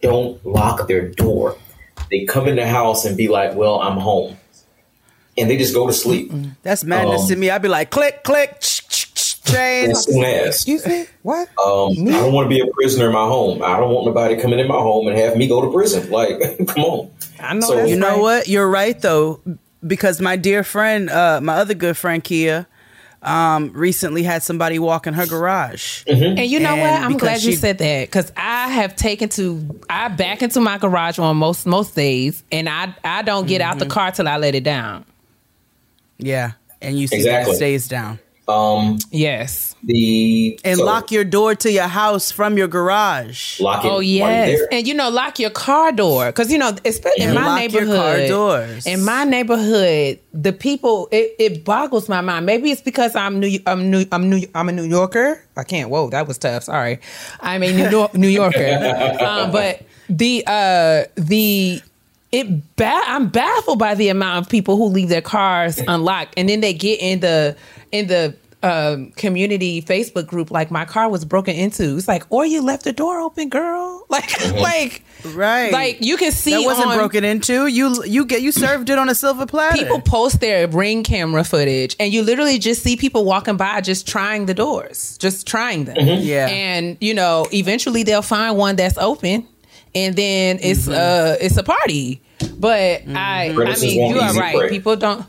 Don't lock their door. They come in the house and be like, "Well, I'm home," and they just go to sleep. That's madness Um, to me. I'd be like, click, click, ch- ch- ch- change. As soon as Excuse me. What? Um, I don't want to be a prisoner in my home. I don't want nobody coming in my home and have me go to prison. Like, come on. I know So- that's You know what? You're right though, because my dear friend, uh, my other good friend Keia, um, recently had somebody walk in her garage. And you know And what? I'm because glad you said that because I have taken to I back into my garage on most most days, and I I don't get out the car till I let it down. Yeah, and you see Exactly. that stays down. Um, Yes. the And so lock your door to your house from your garage. lock it. Oh while yes, and you know, lock your car door because you know, especially in And my lock your neighborhood. car doors. In my neighborhood, the people it, it boggles my mind. Maybe it's because I'm New I'm New I'm New I'm a New Yorker. I can't. Whoa, that was tough. Sorry, I'm a New New Yorker. um, but the uh the it ba- I'm baffled by the amount of people who leave their cars unlocked and then they get in the in the um, community Facebook group like my car was broken into. It's like, or you left the door open, girl. Like, like, Right. like you can see that wasn't on- broken into. You you get you served it on a silver platter. People post their ring camera footage, and you literally just see people walking by just trying the doors, just trying them. Yeah. And you know, eventually they'll find one that's open, and then it's Mm-hmm. uh it's a party. But I I mean, you are right. prey. People don't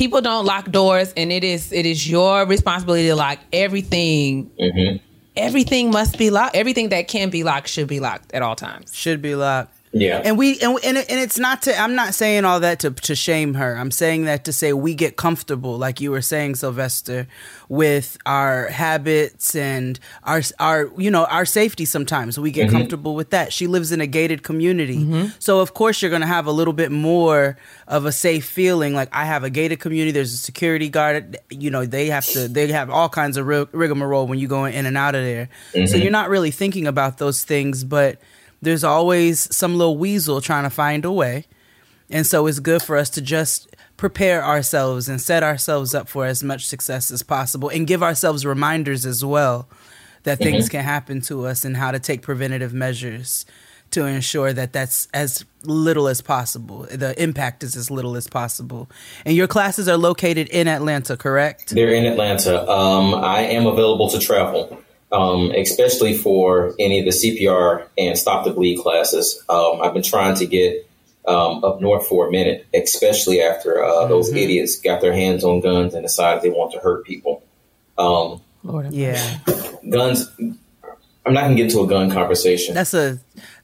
people don't lock doors, and it is it is your responsibility to lock everything. Mm-hmm. Everything must be locked. Everything that can be locked should be locked at all times. should be locked. Yeah. And we and and, it, and it's not to I'm not saying all that to to shame her. I'm saying that to say we get comfortable like you were saying Sylvester with our habits and our our you know our safety sometimes. We get mm-hmm. comfortable with that. She lives in a gated community. Mm-hmm. So of course you're going to have a little bit more of a safe feeling like I have a gated community there's a security guard you know they have to they have all kinds of rig- rigmarole when you go in and out of there. So mm-hmm. you're not really thinking about those things but there's always some little weasel trying to find a way. And so it's good for us to just prepare ourselves and set ourselves up for as much success as possible and give ourselves reminders as well that things can happen to us and how to take preventative measures to ensure that that's as little as possible. The impact is as little as possible. And your classes are located in Atlanta, correct? They're in Atlanta. Um, I am available to travel, um, especially for any of the CPR and Stop the Bleed classes. Um, I've been trying to get um, up north for a minute, especially after uh, those idiots got their hands on guns and decided they want to hurt people. Um, Yeah. guns. I'm not going to get into a gun conversation. That's a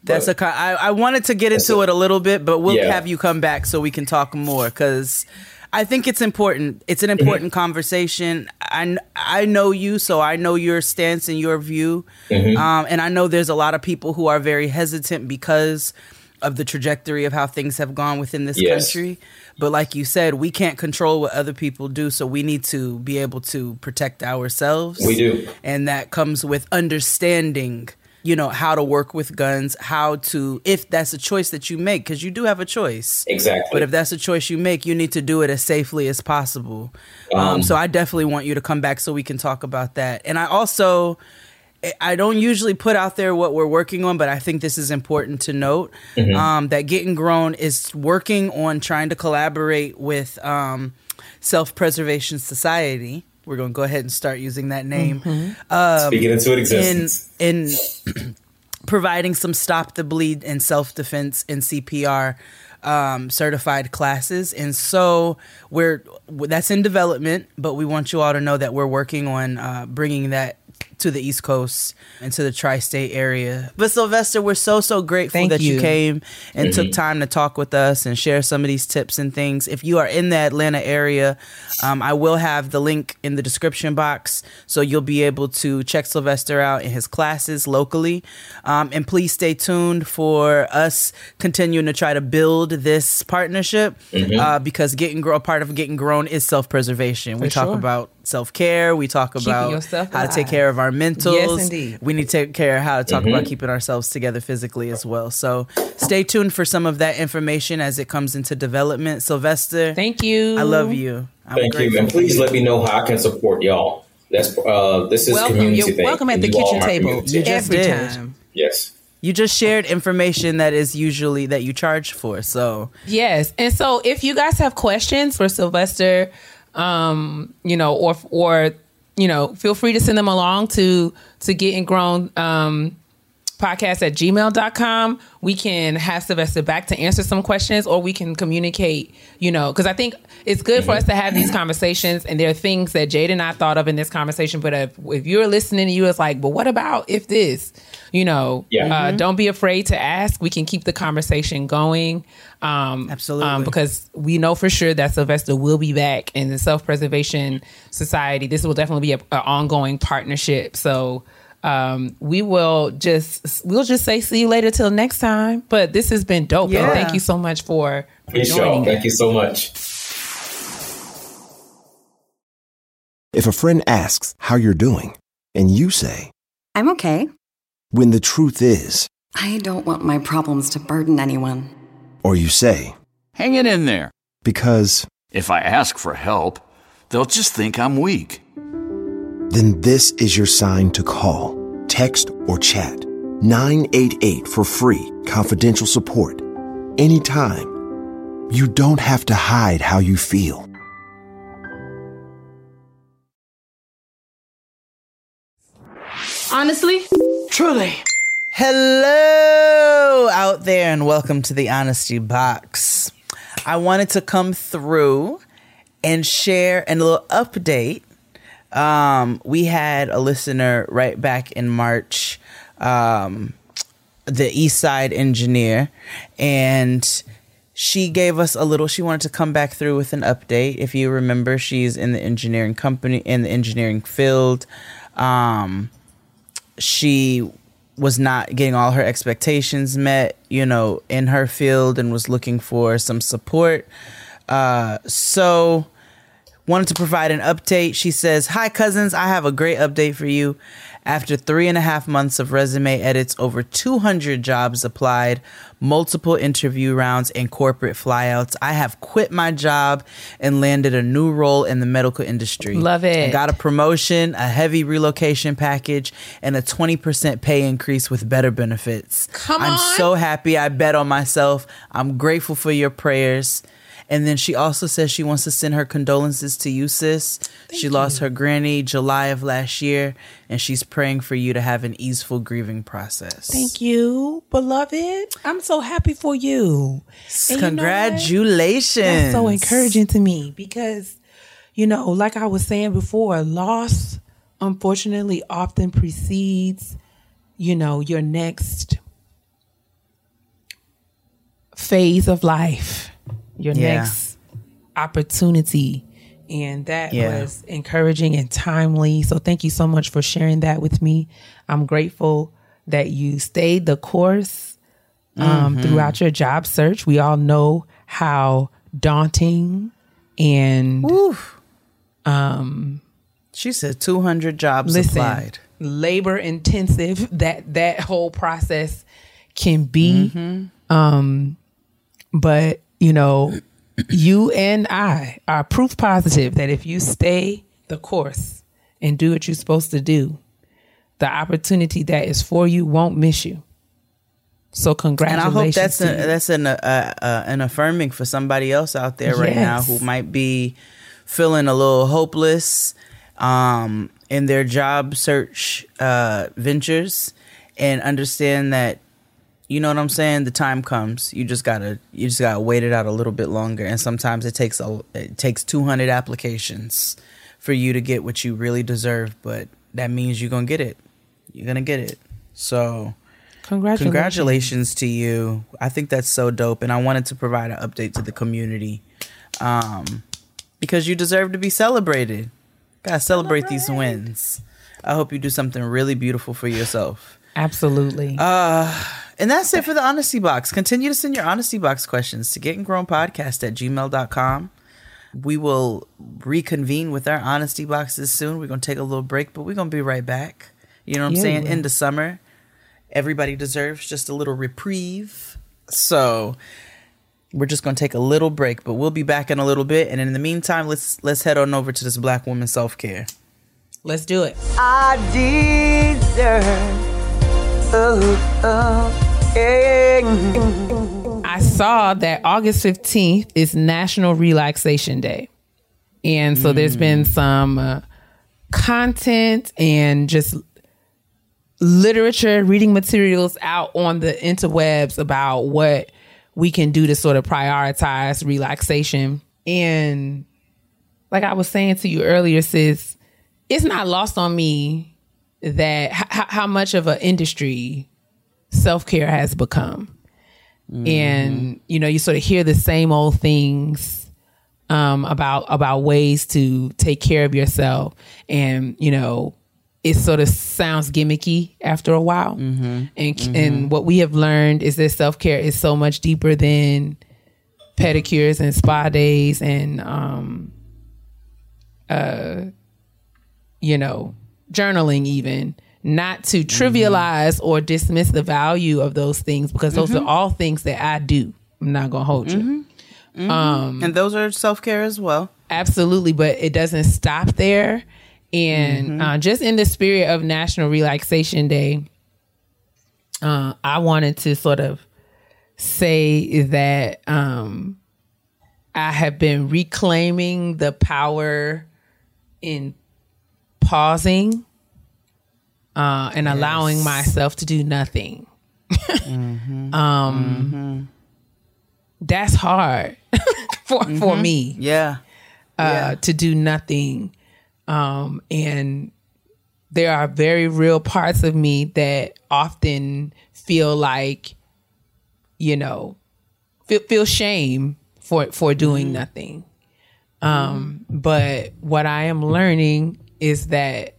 that's But- a. co- I, I wanted to get into a- it a little bit, but we'll Yeah. have you come back so we can talk more because I think it's important. It's Mm-hmm. an important conversation. I I know you, so I know your stance and your view, Mm-hmm. um, and I know there's a lot of people who are very hesitant because of the trajectory of how things have gone within this Yes. country. But like you said, we can't control what other people do, so we need to be able to protect ourselves. We do. And that comes with understanding, you know, how to work with guns, how to, if that's a choice that you make, because you do have a choice. exactly. But if that's a choice you make, you need to do it as safely as possible. Um, Um, so I definitely want you to come back so we can talk about that. And I also, I don't usually put out there what we're working on, but I think this is important to note um, that Getting Grown is working on trying to collaborate with um, Self Preservation Society. We're going to go ahead and start using that name Speaking into it in existence. in providing some stop the bleed and self defense and CPR um, certified classes, and so we're that's in development. But we want you all to know that we're working on uh, bringing that to the East Coast and to the tri-state area. But Sylvester, we're so so grateful Thank that you. you. came and Mhm. took time to talk with us and share some of these tips and things. If you are in the Atlanta area, um, I will have the link in the description box, so you'll be able to check Sylvester out in his classes locally. Um, and please stay tuned for us continuing to try to build this partnership Mhm. uh, because getting grow part of getting grown is self preservation. We For talk sure. about self care. We talk Keeping about how to take care of our mentals. Yes, indeed. We need to take care of how to talk Mhm. about keeping ourselves together physically as well. So stay tuned for some of that information as it comes into development. Sylvester, Thank you. I love you. I'm Thank you, and please you. let me know how I can support y'all. That's uh, this is Welcome. community You're thing. welcome at the you kitchen table. You just every did. time. Yes. You just shared information that is usually that you charge for. So Yes. And so if you guys have questions for Sylvester, um, you know, or or you know, feel free to send them along to to getting grown um podcast at gmail.com. We can have Sylvester back to answer some questions or we can communicate, you know, because I think it's good for us to have these conversations. And there are things that Jade and I thought of in this conversation. But if, if you're listening to you, it's like, but what about if this? You know, Yeah. uh, don't be afraid to ask. We can keep the conversation going. Um, Absolutely. Um, because we know for sure that Sylvester will be back in the Self Preservation Society. This will definitely be an ongoing partnership. So um, we will just we'll just say see you later till next time. But this has been dope. Yeah. And thank you so much for, for Peace, joining. Thank you so much. If a friend asks how you're doing, and you say, I'm okay. when the truth is, I don't want my problems to burden anyone. or you say, Hang it in there. because, If I ask for help, they'll just think I'm weak. Then this is your sign to call, text, or chat 988 for free, confidential support. Anytime. You don't have to hide how you feel. Honestly, Truly. Hello out there, and welcome to the Honesty Box. I wanted to come through and share a little update. Um, we had a listener right back in March, um, the East Side engineer, and she gave us a little. She wanted to come back through with an update. If you remember, she's in the engineering company in the engineering field. Um, she was not getting all her expectations met, you know, in her field and was looking for some support. Uh, so wanted to provide an update. She says, Hi, cousins. I have a great update for you. After three and a half months of resume edits, over 200 jobs applied, multiple interview rounds, and corporate flyouts, I have quit my job and landed a new role in the medical industry. Love it. I got a promotion, a heavy relocation package, and a 20% pay increase with better benefits. Come I'm on. so happy I bet on myself. I'm grateful for your prayers. And then she also says she wants to send her condolences to you, sis. she lost her granny July of last year, and she's praying for you to have an easeful grieving process. Thank you, beloved. I'm so happy for you. And you know? Congratulations. That's so encouraging to me because, you know, like I was saying before, loss unfortunately often precedes, you know, your next phase of life, your Yeah. next opportunity. And that Yeah. was encouraging and timely. So thank you so much for sharing that with me. I'm grateful that you stayed the course um, Mhm. throughout your job search. We all know how daunting and um, she said 200 jobs listen, applied. labor intensive that that whole process can be. Mm-hmm. Um, but you know, you and I are proof positive that if you stay the course and do what you're supposed to do, the opportunity that is for you won't miss you. So congratulations! And I hope that's a, that's an uh, uh, an affirming for somebody else out there right now who might be feeling a little hopeless um, in their job search uh, ventures, and understand that you know what I'm saying? The time comes. You just gotta you just gotta wait it out a little bit longer. And sometimes it takes a it takes 200 applications for you to get what you really deserve. But that means you're gonna get it. You're gonna get it. So Congratulations. congratulations to you. I think that's so dope, and I wanted to provide an update to the community, um, because you deserve to be celebrated. Gotta celebrate these wins. I hope you do something really beautiful for yourself. Absolutely. And that's it for the honesty box. Continue to send your honesty box questions to gettinggrownpodcast at gmail.com. We will reconvene with our honesty boxes soon. We're going to take a little break, but we're going to be right back. You know what I'm Yeah, saying? we. In the summer, everybody deserves just a little reprieve. So we're just going to take a little break, but we'll be back in a little bit. And in the meantime, let's let's head on over to this black woman self care. Let's do it. I deserve. Oh, oh, yeah. I saw that August 15th is National Relaxation Day. And so there's been some uh, content and just literature, reading materials out on the interwebs about what we can do to sort of prioritize relaxation. And like I was saying to you earlier, sis, it's not lost on me that h- how much of an industry self care has become. And you know, you sort of hear the same old things um, about about ways to take care of yourself, and you know, it sort of sounds gimmicky after a while. And and what we have learned is that self care is so much deeper than pedicures and spa days and um, uh, you know, journaling even not to trivialize or dismiss the value of those things because those are all things that I do. I'm not gonna hold you. Um, And those are self care as well. Absolutely, but it doesn't stop there. And uh, just in the spirit of National Relaxation Day, uh, I wanted to sort of say that um, I have been reclaiming the power in pausing uh, and allowing myself to do nothing. um, That's hard for for me Yeah. uh, to do nothing. Um, and there are very real parts of me that often feel like, you know, feel, feel shame for, for doing nothing. Um, but what I am learning is that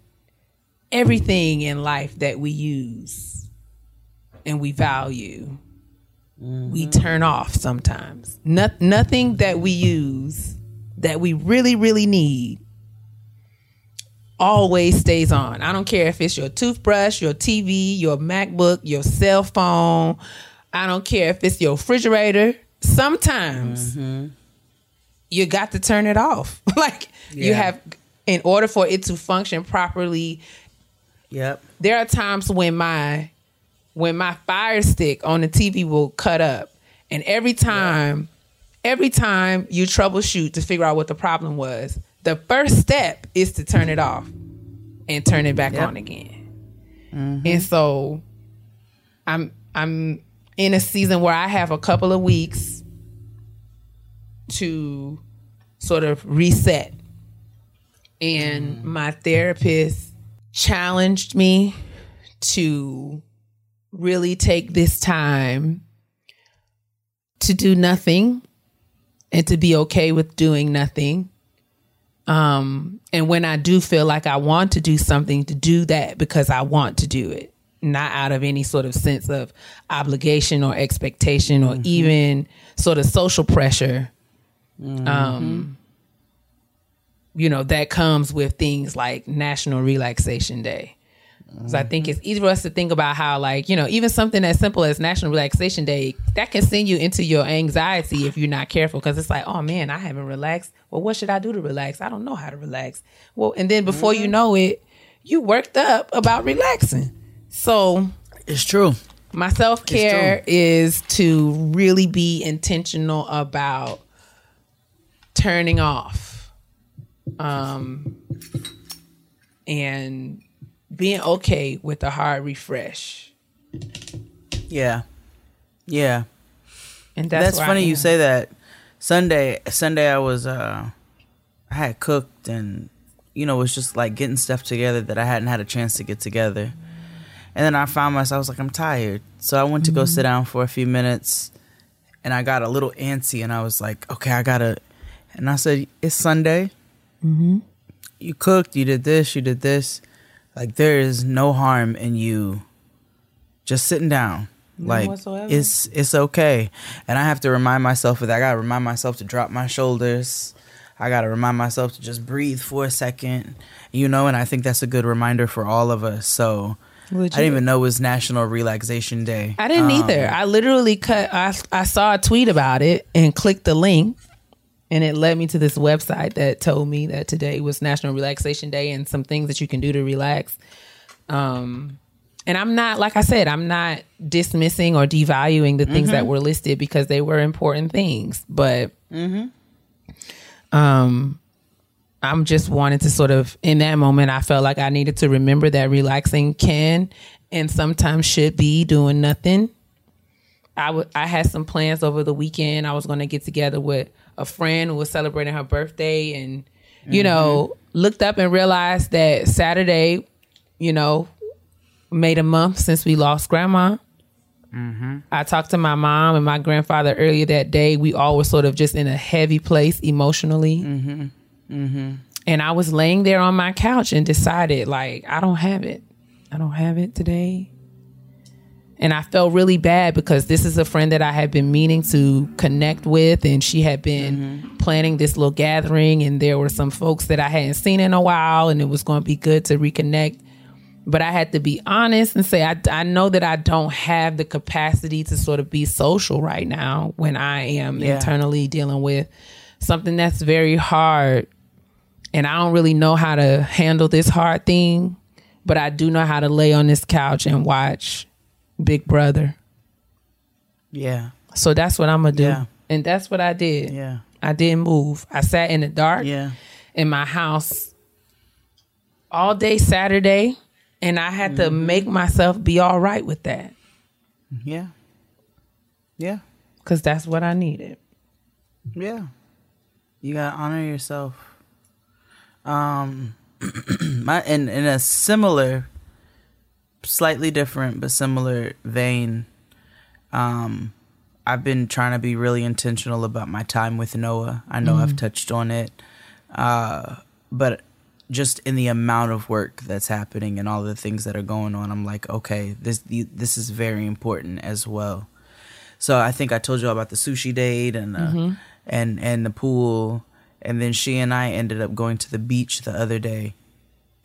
everything in life that we use and we value, we mm-hmm. turn off sometimes. No, nothing that we use that we really, really need always stays on. I don't care if it's your toothbrush, your TV, your MacBook, your cell phone. I don't care if it's your refrigerator. Sometimes mm-hmm. you got to turn it off. like you have, in order for it to function properly, Yep. there are times when my when my fire stick on the TV will cut up. And every time every time you troubleshoot to figure out what the problem was the first step is to turn it off and turn it back Yep. on again. Mm-hmm. And so i'm i'm in a season where i have a couple of weeks to sort of reset. And mm-hmm. my therapist challenged me to really take this time to do nothing and to be okay with doing nothing. Um, and when I do feel like I want to do something, to do that because I want to do it, not out of any sort of sense of obligation or expectation or even sort of social pressure. Um, you know, that comes with things like National Relaxation Day. So I think it's easy for us to think about how, like, you know, even something as simple as National Relaxation Day, that can send you into your anxiety if you're not careful. Because it's like, oh man, I haven't relaxed. Well, what should I do to relax? I don't know how to relax. Well, and then before you mm-hmm. know it, you worked up about relaxing. So It's true. my self care is to really be intentional about turning off, um, and being okay with a hard refresh. Yeah. Yeah. And That's, that's, funny you say that. Sunday, Sunday, I was, uh, I had cooked and, you know, it was just like getting stuff together that I hadn't had a chance to get together. And then I found myself, I was like, I'm tired. So I went to go sit down for a few minutes and I got a little antsy and I was like, okay, I gotta, and I said, it's Sunday. Mhm. You cooked, you did this, you did this. Like, there is no harm in you just sitting down. None like whatsoever. it's it's okay. And I have to remind myself of that. I gotta remind myself to drop my shoulders. I gotta remind myself to just breathe for a second. You know, and I think that's a good reminder for all of us. So I didn't even know it was National Relaxation Day. I didn't Um, either. I literally cut. I I saw a tweet about it and clicked the link, and it led me to this website that told me that today was National Relaxation Day and some things that you can do to relax. Um, and I'm not like I said, I'm not dismissing or devaluing the things Mhm. that were listed because they were important things, but Mm-hmm. um i'm just wanting to sort of in that moment i felt like i needed to remember that relaxing can and sometimes should be doing nothing i i had some plans over the weekend i was going to get together with a friend who was celebrating her birthday and you know looked up and realized that saturday you know made a month since we lost grandma Mm-hmm. I talked to my mom and my grandfather earlier that day. We all were sort of just in a heavy place emotionally. Mm-hmm. Mm-hmm. And I was laying there on my couch and decided, like, I don't have it. I don't have it today. And I felt really bad because this is a friend that I had been meaning to connect with, and she had been mm-hmm. planning this little gathering, and there were some folks that I hadn't seen in a while, and it was going to be good to reconnect. But I had to be honest and say, I, I know that I don't have the capacity to sort of be social right now when I am Yeah. internally dealing with something that's very hard and I don't really know how to handle this hard thing, but I do know how to lay on this couch and watch Big Brother. Yeah. So that's what I'm gonna do. Yeah. And that's what I did. Yeah. I didn't move. I sat in the dark Yeah. in my house all day Saturday and I had to Mm-hmm. make myself be all right with that Yeah. Yeah. cuz that's what I needed. Yeah. You gotta honor yourself. Um my in in a similar slightly different but similar vein, um I've been trying to be really intentional about my time with Noah. I know I've Mm. touched on it. Uh but just in the amount of work that's happening and all the things that are going on, I'm like, okay, this this is very important as well. So I think I told you about the sushi date and uh, Mhm. and and the pool, and then she and I ended up going to the beach the other day,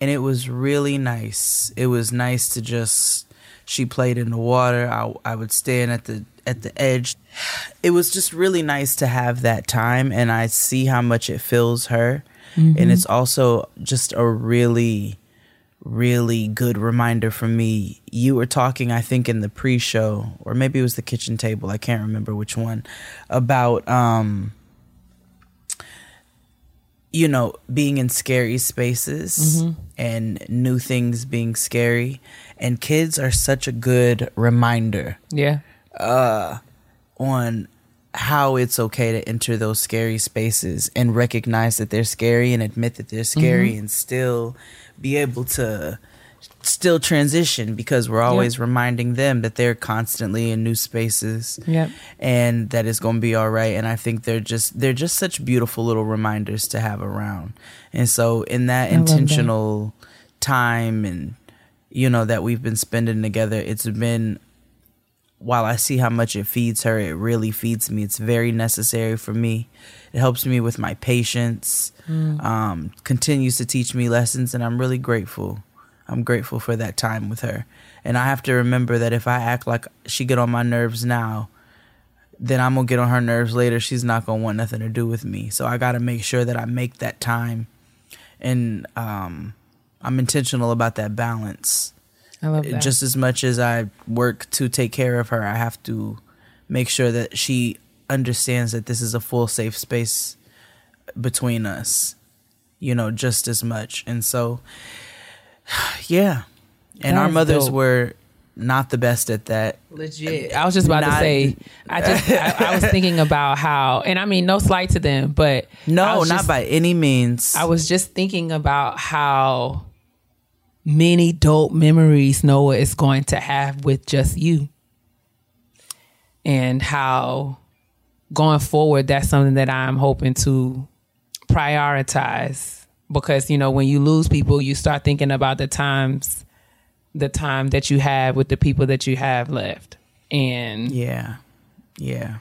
and it was really nice. It was nice to just she played in the water. I I would stand at the at the edge. It was just really nice to have that time, and I see how much it fills her, Mhm. and it's also just a really really good reminder for me. You were talking, I think, in the pre-show, or maybe it was the kitchen table. I can't remember which one. About um, you know, being in scary spaces Mhm. and new things being scary, and kids are such a good reminder. Yeah. Uh, on how it's okay to enter those scary spaces and recognize that they're scary and admit that they're scary Mhm. and still be able to still transition because we're always reminding them that they're constantly in new spaces Yep. and that it's going to be all right and i think they're just they're just such beautiful little reminders to have around and so in that I love that. intentional time and you know that we've been spending together it's been while I see how much it feeds her, it really feeds me. It's very necessary for me. It helps me with my patience. Mm. Um, continues to teach me lessons, and I'm really grateful. I'm grateful for that time with her. And I have to remember that if I act like she get on my nerves now, then I'm gonna get on her nerves later. She's not gonna want nothing to do with me. So I gotta make sure that I make that time, and um, I'm intentional about that balance I love that. just as much as I work to take care of her, I have to make sure that she understands that this is a full safe space between us, you know, just as much. And so, yeah. And our mothers dope. were not the best at that. Legit. I was just about to say. I just I, I was thinking about how, and I mean, no slight to them, but No, not just- by any means. I was just thinking about how many dope memories Noah is going to have with just you, and how going forward, that's something that I'm hoping to prioritize because you know when you lose people, you start thinking about the times, the time that you have with the people that you have left, and yeah, yeah,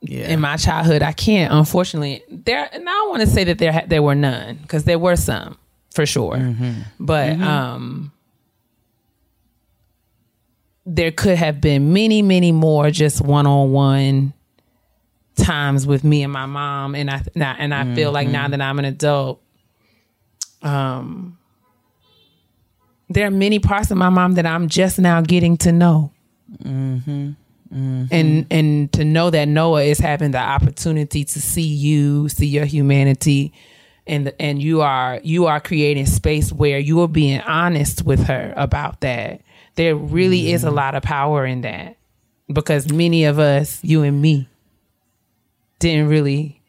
yeah. in my childhood, I can't. Unfortunately, there. And I don't want to say that there there were none because there were some for sure, mm-hmm. but mm-hmm. um, there could have been many, many more just one on one times with me and my mom, and I now and I feel like mm-hmm. now that I'm an adult, um, there are many parts of my mom that I'm just now getting to know. Mm-hmm. Mm-hmm. And and to know that Noah is having the opportunity to see you, see your humanity, and and you are you are creating space where you are being honest with her about that. There really is a mm-hmm. lot of power in that because many of us, you and me, didn't really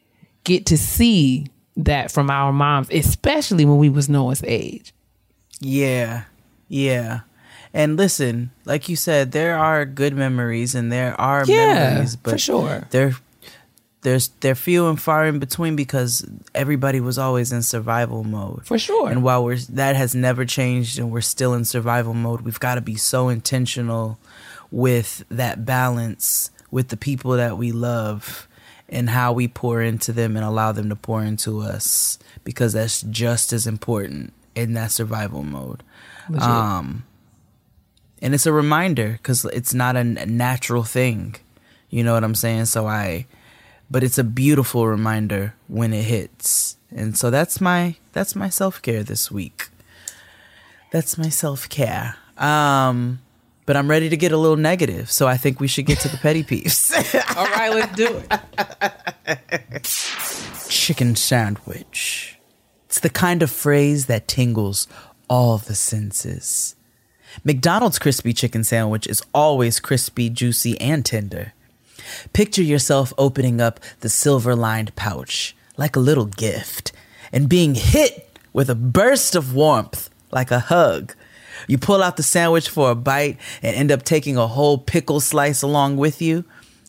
get to see that from our moms, especially when we was Noah's age. Yeah. Yeah. And listen, like you said, there are good memories and there are Yeah, memories, but for sure. They're there's they're few and far in between because everybody was always in survival mode. For sure. And while we're that has never changed and we're still in survival mode, we've got to be so intentional with that balance with the people that we love and how we pour into them and allow them to pour into us because that's just as important in that survival mode. Legit. Um and it's a reminder cuz it's not a natural thing. You know what I'm saying? So I but it's a beautiful reminder when it hits. And so that's my that's my self-care this week. That's my self-care. Um but I'm ready to get a little negative, so I think we should get to the petty peeves. All right, let's do it. Chicken sandwich. It's the kind of phrase that tingles all the senses. McDonald's crispy chicken sandwich is always crispy, juicy, and tender. Picture yourself opening up the silver lined pouch like a little gift and being hit with a burst of warmth like a hug. You pull out the sandwich for a bite and end up taking a whole pickle slice along with you.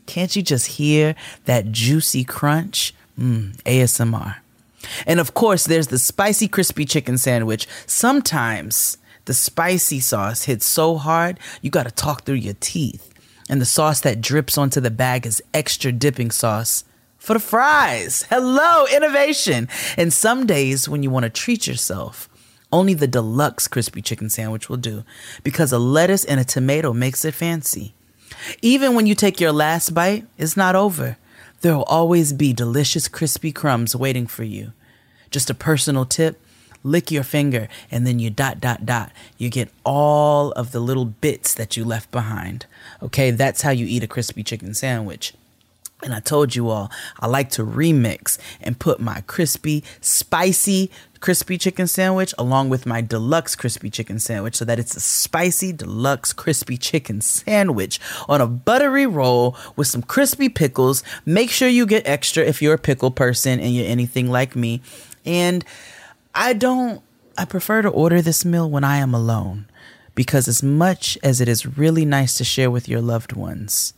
Can't you just hear that juicy crunch? Mmm, ASMR. And of course, there's the spicy crispy chicken sandwich. Sometimes the spicy sauce hits so hard, you gotta talk through your teeth. And the sauce that drips onto the bag is extra dipping sauce for the fries. Hello, innovation. And some days when you wanna treat yourself, only the deluxe crispy chicken sandwich will do because a lettuce and a tomato makes it fancy. Even when you take your last bite, it's not over. There will always be delicious crispy crumbs waiting for you. Just a personal tip lick your finger and then you dot, dot, dot. You get all of the little bits that you left behind. Okay, that's how you eat a crispy chicken sandwich. And I told you all, I like to remix and put my crispy, spicy crispy chicken sandwich along with my deluxe crispy chicken sandwich so that it's a spicy, deluxe crispy chicken sandwich on a buttery roll with some crispy pickles. Make sure you get extra if you're a pickle person and you're anything like me. And I don't, I prefer to order this meal when I am alone because as much as it is really nice to share with your loved ones,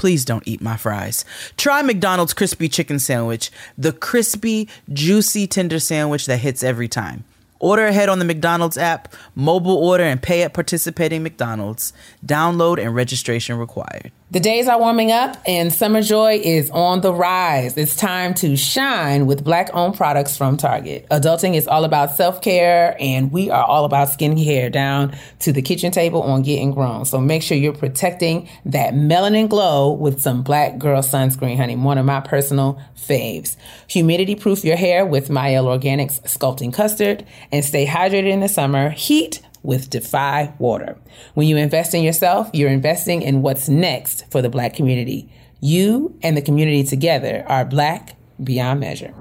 please don't eat my fries. Try McDonald's crispy chicken sandwich, the crispy, juicy, tender sandwich that hits every time. Order ahead on the McDonald's app, mobile order, and pay at participating McDonald's. Download and registration required. The days are warming up and summer joy is on the rise. It's time to shine with black owned products from Target. Adulting is all about self care and we are all about skincare down to the kitchen table on getting grown. So make sure you're protecting that melanin glow with some black girl sunscreen, honey. One of my personal faves. Humidity proof your hair with Mielle Organics Sculpting Custard and stay hydrated in the summer. Heat with Defy Water. When you invest in yourself, you're investing in what's next for the black community. You and the community together are black beyond measure.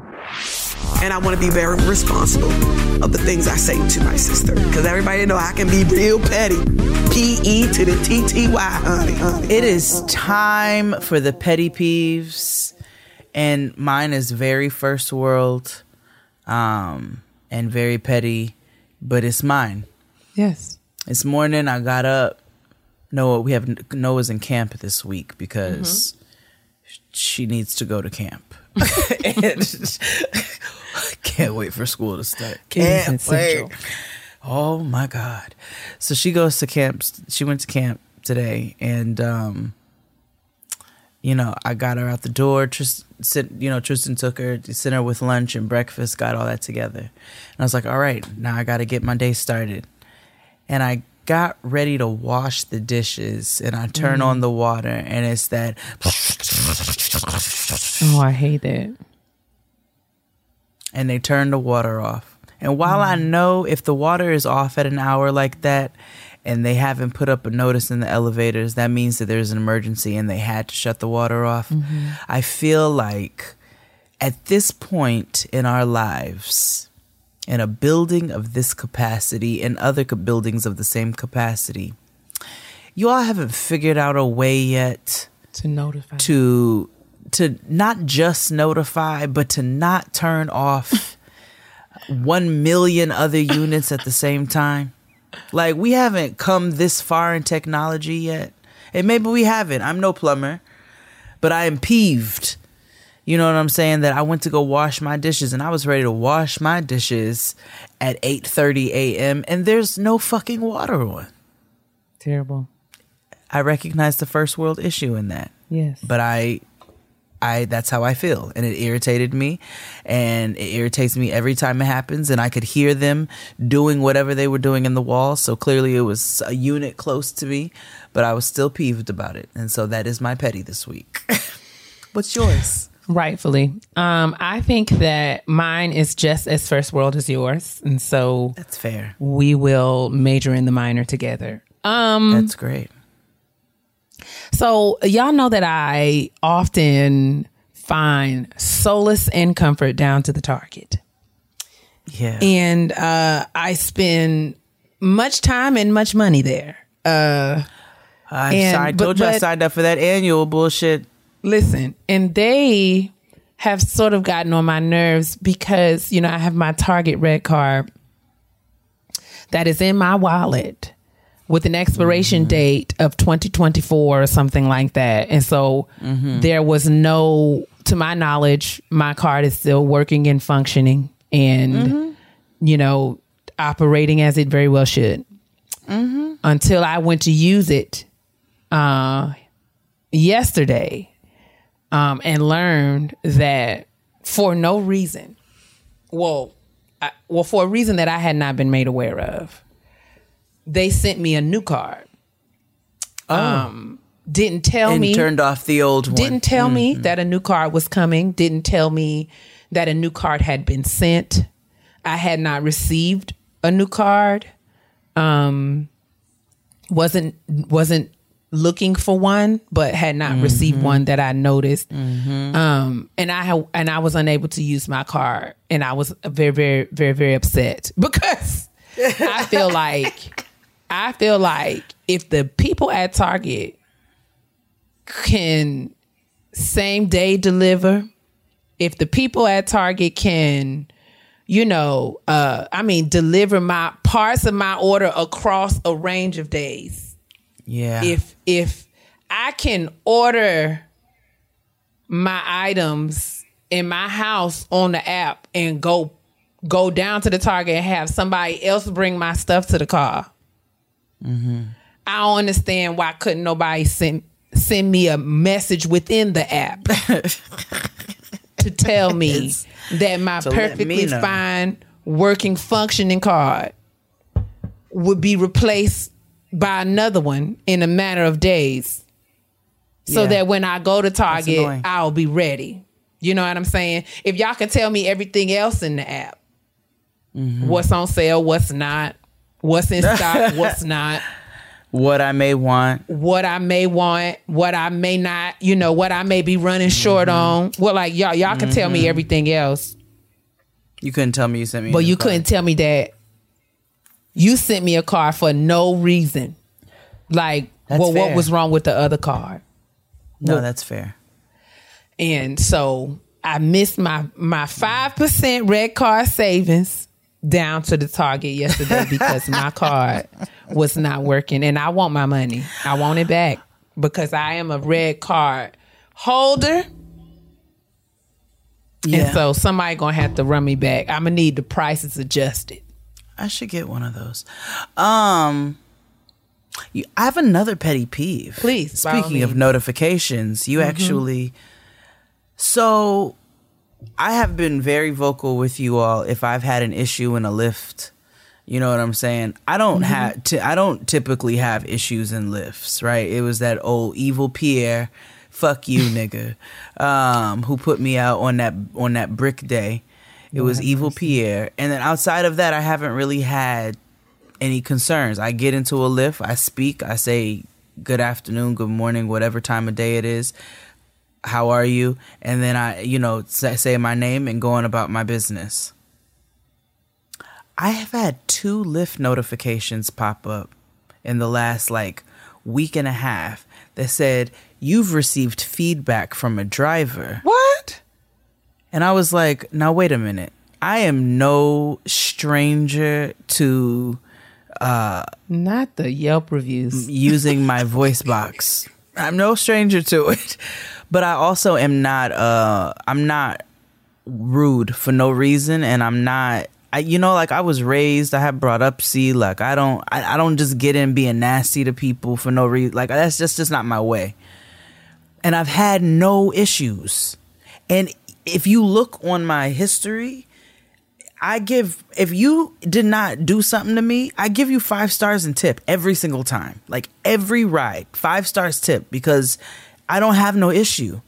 And I want to be very responsible of the things I say to my sister. Because everybody know I can be real petty. P E to the T T Y, honey, honey. It is time for the petty peeves, and mine is very first world, um, and very petty, but it's mine. Yes. This morning I got up. Noah, we have Noah's in camp this week because she needs to go to camp. and can't wait for school to start. Can't wait. Oh my god! So she goes to camp. She went to camp today, and um, you know, I got her out the door. Tristan, you know, Tristan took her, sent her with lunch and breakfast, got all that together. And I was like, all right, now I got to get my day started. And I got ready to wash the dishes, and I turn Mm. on the water, and it's that. Oh, I hate that. and they turn the water off. And while I know if the water is off at an hour like that and they haven't put up a notice in the elevators, that means that there's an emergency and they had to shut the water off. I feel like at this point in our lives, in a building of this capacity and other buildings of the same capacity, you all haven't figured out a way yet To notify. to to not just notify but to not turn off 1 million other units at the same time. Like we haven't come this far in technology yet. And maybe we haven't. I'm no plumber but i am peeved you know what i'm saying that i went to go wash my dishes and i was ready to wash my dishes at 8:30 a.m. and there's no fucking water on Terrible. i recognize the first world issue in that Yes. but I I that's how I feel and it irritated me and it irritates me every time it happens and I could hear them doing whatever they were doing in the wall so clearly it was a unit close to me but I was still peeved about it and so that is my petty this week. What's yours? Rightfully. Um, I think that mine is just as first world as yours. And so That's fair. we will major in the minor together. Um That's great. So y'all know that I often find solace and comfort down to the target. Yeah. And uh I spend much time and much money there. Uh I, and- I but- told you I signed up for that annual bullshit. Listen, and they have sort of gotten on my nerves because, you know, I have my Target red card that is in my wallet with an expiration mm-hmm. date of 2024 or something like that. And so mm-hmm. there was no, to my knowledge, my card is still working and functioning and, mm-hmm. you know, operating as it very well should. Until I went to use it uh, yesterday um, and learned that for no reason, well, I, well, for a reason that I had not been made aware of, they sent me a new card. Um, didn't tell Oh. and me turned off the old one. didn't tell me that a new card was coming didn't tell me that a new card had been sent i had not received a new card um wasn't wasn't looking for one but had not received one that i noticed. Um and i ha- and i was unable to use my card and i was very very very very upset because i feel like i feel like if the people at target can same day deliver if the people at target can you know uh i mean deliver my parts of my order across a range of days Yeah. if if i can order my items in my house on the app and go go down to the target and have somebody else bring my stuff to the car. Mm-hmm. I don't understand why couldn't nobody send send me a message within the app to tell me that my perfectly fine working functioning card would be replaced by another one in a matter of days so Yeah. that when I go to Target. I'll be ready. You know what I'm saying? If y'all can tell me everything else in the app, Mm-hmm. what's on sale, what's not, what's in stock, what's not, what I may want. what I may want, what I may not, you know, what I may be running short on. Well, like y'all, y'all can tell me everything else. You couldn't tell me you sent me. but you couldn't tell me that you sent me a car for no reason. Like, That's well, what was wrong with the other car? No, Well- that's fair. And so I missed my my five percent red card savings down to the target yesterday because my card was not working, and I want my money. I want it back because I am a red card holder. Yeah. And so somebody gonna have to run me back. I'm gonna need the prices adjusted. I should get one of those. Um, you, I have another petty peeve. Please, Speaking of notifications, you Mhm. actually. So, I have been very vocal with you all. If I've had an issue in a Lyft, you know what I'm saying. I don't Mhm. have. T- I don't typically have issues in Lyfts. Right? It was that old evil Pierre. Fuck you, nigga. Um, who put me out on that on that brick day? It was Evil Pierre. And then outside of that, I haven't really had any concerns. I get into a Lyft, I speak, I say good afternoon, good morning, whatever time of day it is. How are you? And then I, you know, say, my name and going about my business. I have had two Lyft notifications pop up in the last like week and a half that said you've received feedback from a driver. What? And I was like, now wait a minute. I am no stranger to uh not the Yelp reviews using my voice box. I'm no stranger to it. But I also am not uh I'm not rude for no reason and I'm not I, you know, like I was raised, I have brought up see, like I don't, I, I don't just get in being nasty to people for no reason. Like that's just, just not my way. And I've had no issues. And if you look on my history, I give if you did not do something to me, I give you five stars and tip every single time. Like every ride, five stars tip because I don't have no issue.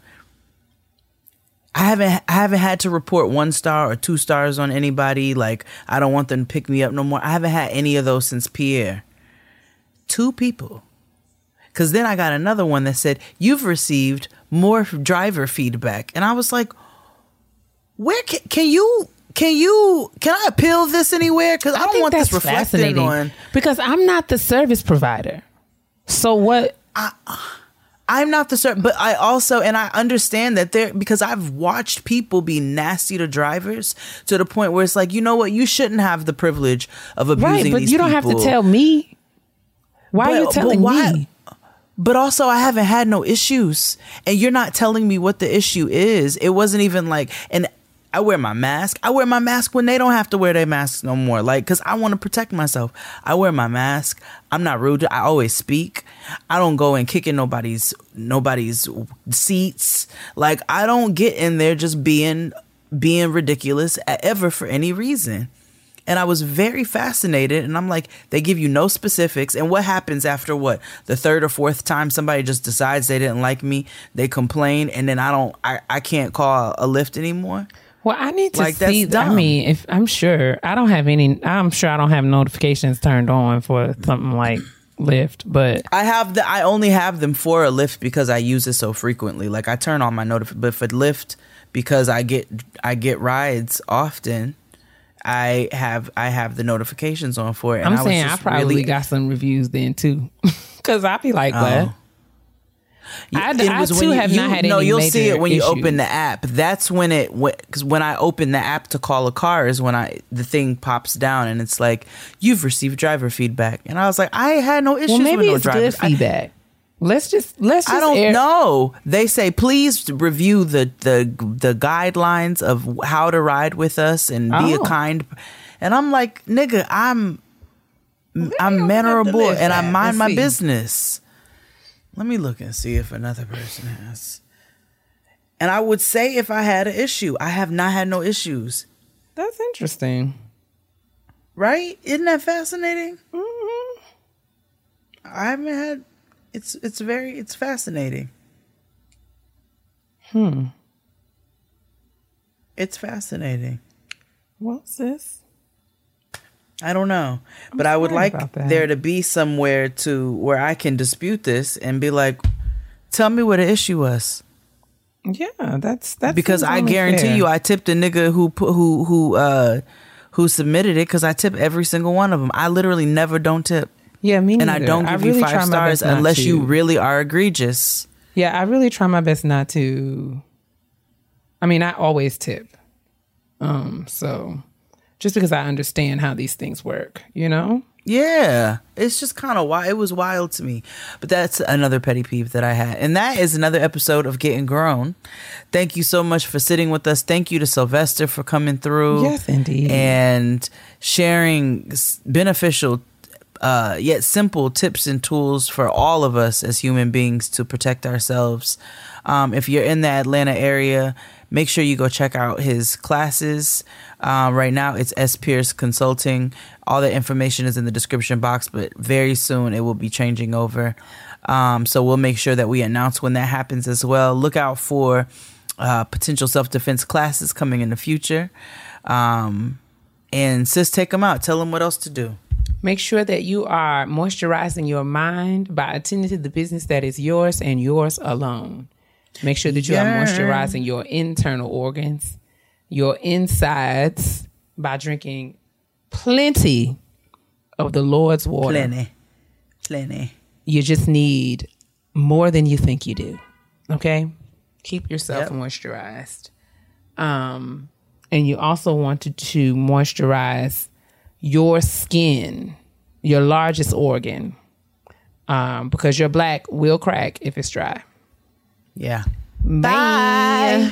I haven't I haven't had to report one star or two stars on anybody. Like I don't want them to pick me up no more. I haven't had any of those since Pierre. Two people. Cause then I got another one that said you've received more driver feedback, and I was like, where can, can you can you can I appeal this anywhere? Because I, don't think want this reflected on. because I'm not the service provider. So what? I'm not the certain, but I also and I understand that there because I've watched people be nasty to drivers to the point where it's like, you know what, you shouldn't have the privilege of abusing Right, but these you don't have to tell me. Why are you But- but telling why- me? But also, I haven't had no issues, and you're not telling me what the issue is. It wasn't even like, and I wear my mask. I wear my mask when they don't have to wear their masks no more. Like, cause I want to protect myself. I wear my mask. I'm not rude. I always speak. I don't go and kick in nobody's nobody's seats. Like, I don't get in there just being being ridiculous ever for any reason. And I was very fascinated. And I'm like, they give you no specifics. And what happens after what? The third or fourth time somebody just decides they didn't like me, they complain, and then I don't, I, I can't call a Lyft anymore. Well, I need to Like, that's see. I mean, if I'm sure I don't have any, I'm sure I don't have notifications turned on for something like Lyft, but I have the, I only have them for a lift because I use it so frequently. Like I turn on my notif, but for Lyft, because I get, I get rides often. I have I have the notifications on for it. And I'm I was saying I probably really- got some reviews then too, because I'd be like, Oh. I, It I too when you- have not had no any No, you'll see it when you open the app that's when it because when i open the app to call a car is when i the thing pops down and it's like you've received driver feedback and i was like i had no issues Well, maybe with no it's drivers good feedback. let's just let's just I don't air- know. They say please review the the the guidelines of how to ride with us and be a Oh. kind. And I'm like, nigga, I'm I'm mannerable and I mind my business. Let me look and see if another person has. And I would say if I had an issue, I have not had no issues. That's interesting. Right? Isn't that fascinating? Mm-hmm. I haven't had. It's it's very it's fascinating. Hmm. It's fascinating. What's this? I don't know, but I would like there to be somewhere to where I can dispute this and be like, "Tell me what the issue was." Yeah, that's that's because I guarantee fair. you, I tipped a nigga who who who uh who submitted it because I tip every single one of them. I literally never don't tip. Yeah, me And I don't I give really you five stars unless you really are egregious. Yeah, I really try my best not to. I mean, I always tip. Um, so just because I understand how these things work, you know? Yeah, it's just kind of wild. It was wild to me, but that's another petty peeve that I had, and that is another episode of Getting Grown. Thank you so much for sitting with us. Thank you to Sylvester for coming through. Yes, indeed. and sharing beneficial. Uh, yet simple tips and tools for all of us as human beings to protect ourselves. Um, if you're in the Atlanta area, make sure you go check out his classes. Uh, right now, it's S. Pierce Consulting. All the information is in the description box, but very soon it will be changing over. Um, so we'll make sure that we announce when that happens as well. Look out for uh, potential self defense classes coming in the future. Um, and sis, take them out. Tell them what else to do. Make sure that you are moisturizing your mind by attending to the business that is yours and yours alone. Make sure that you are moisturizing your internal organs, your insides by drinking plenty of the Lord's water. Plenty. Plenty. You just need more than you think you do. Okay? Keep yourself Yep. moisturized. Um and you also wanted to moisturize your skin, your largest organ. Um, because your black will crack if it's dry. Yeah. Bye.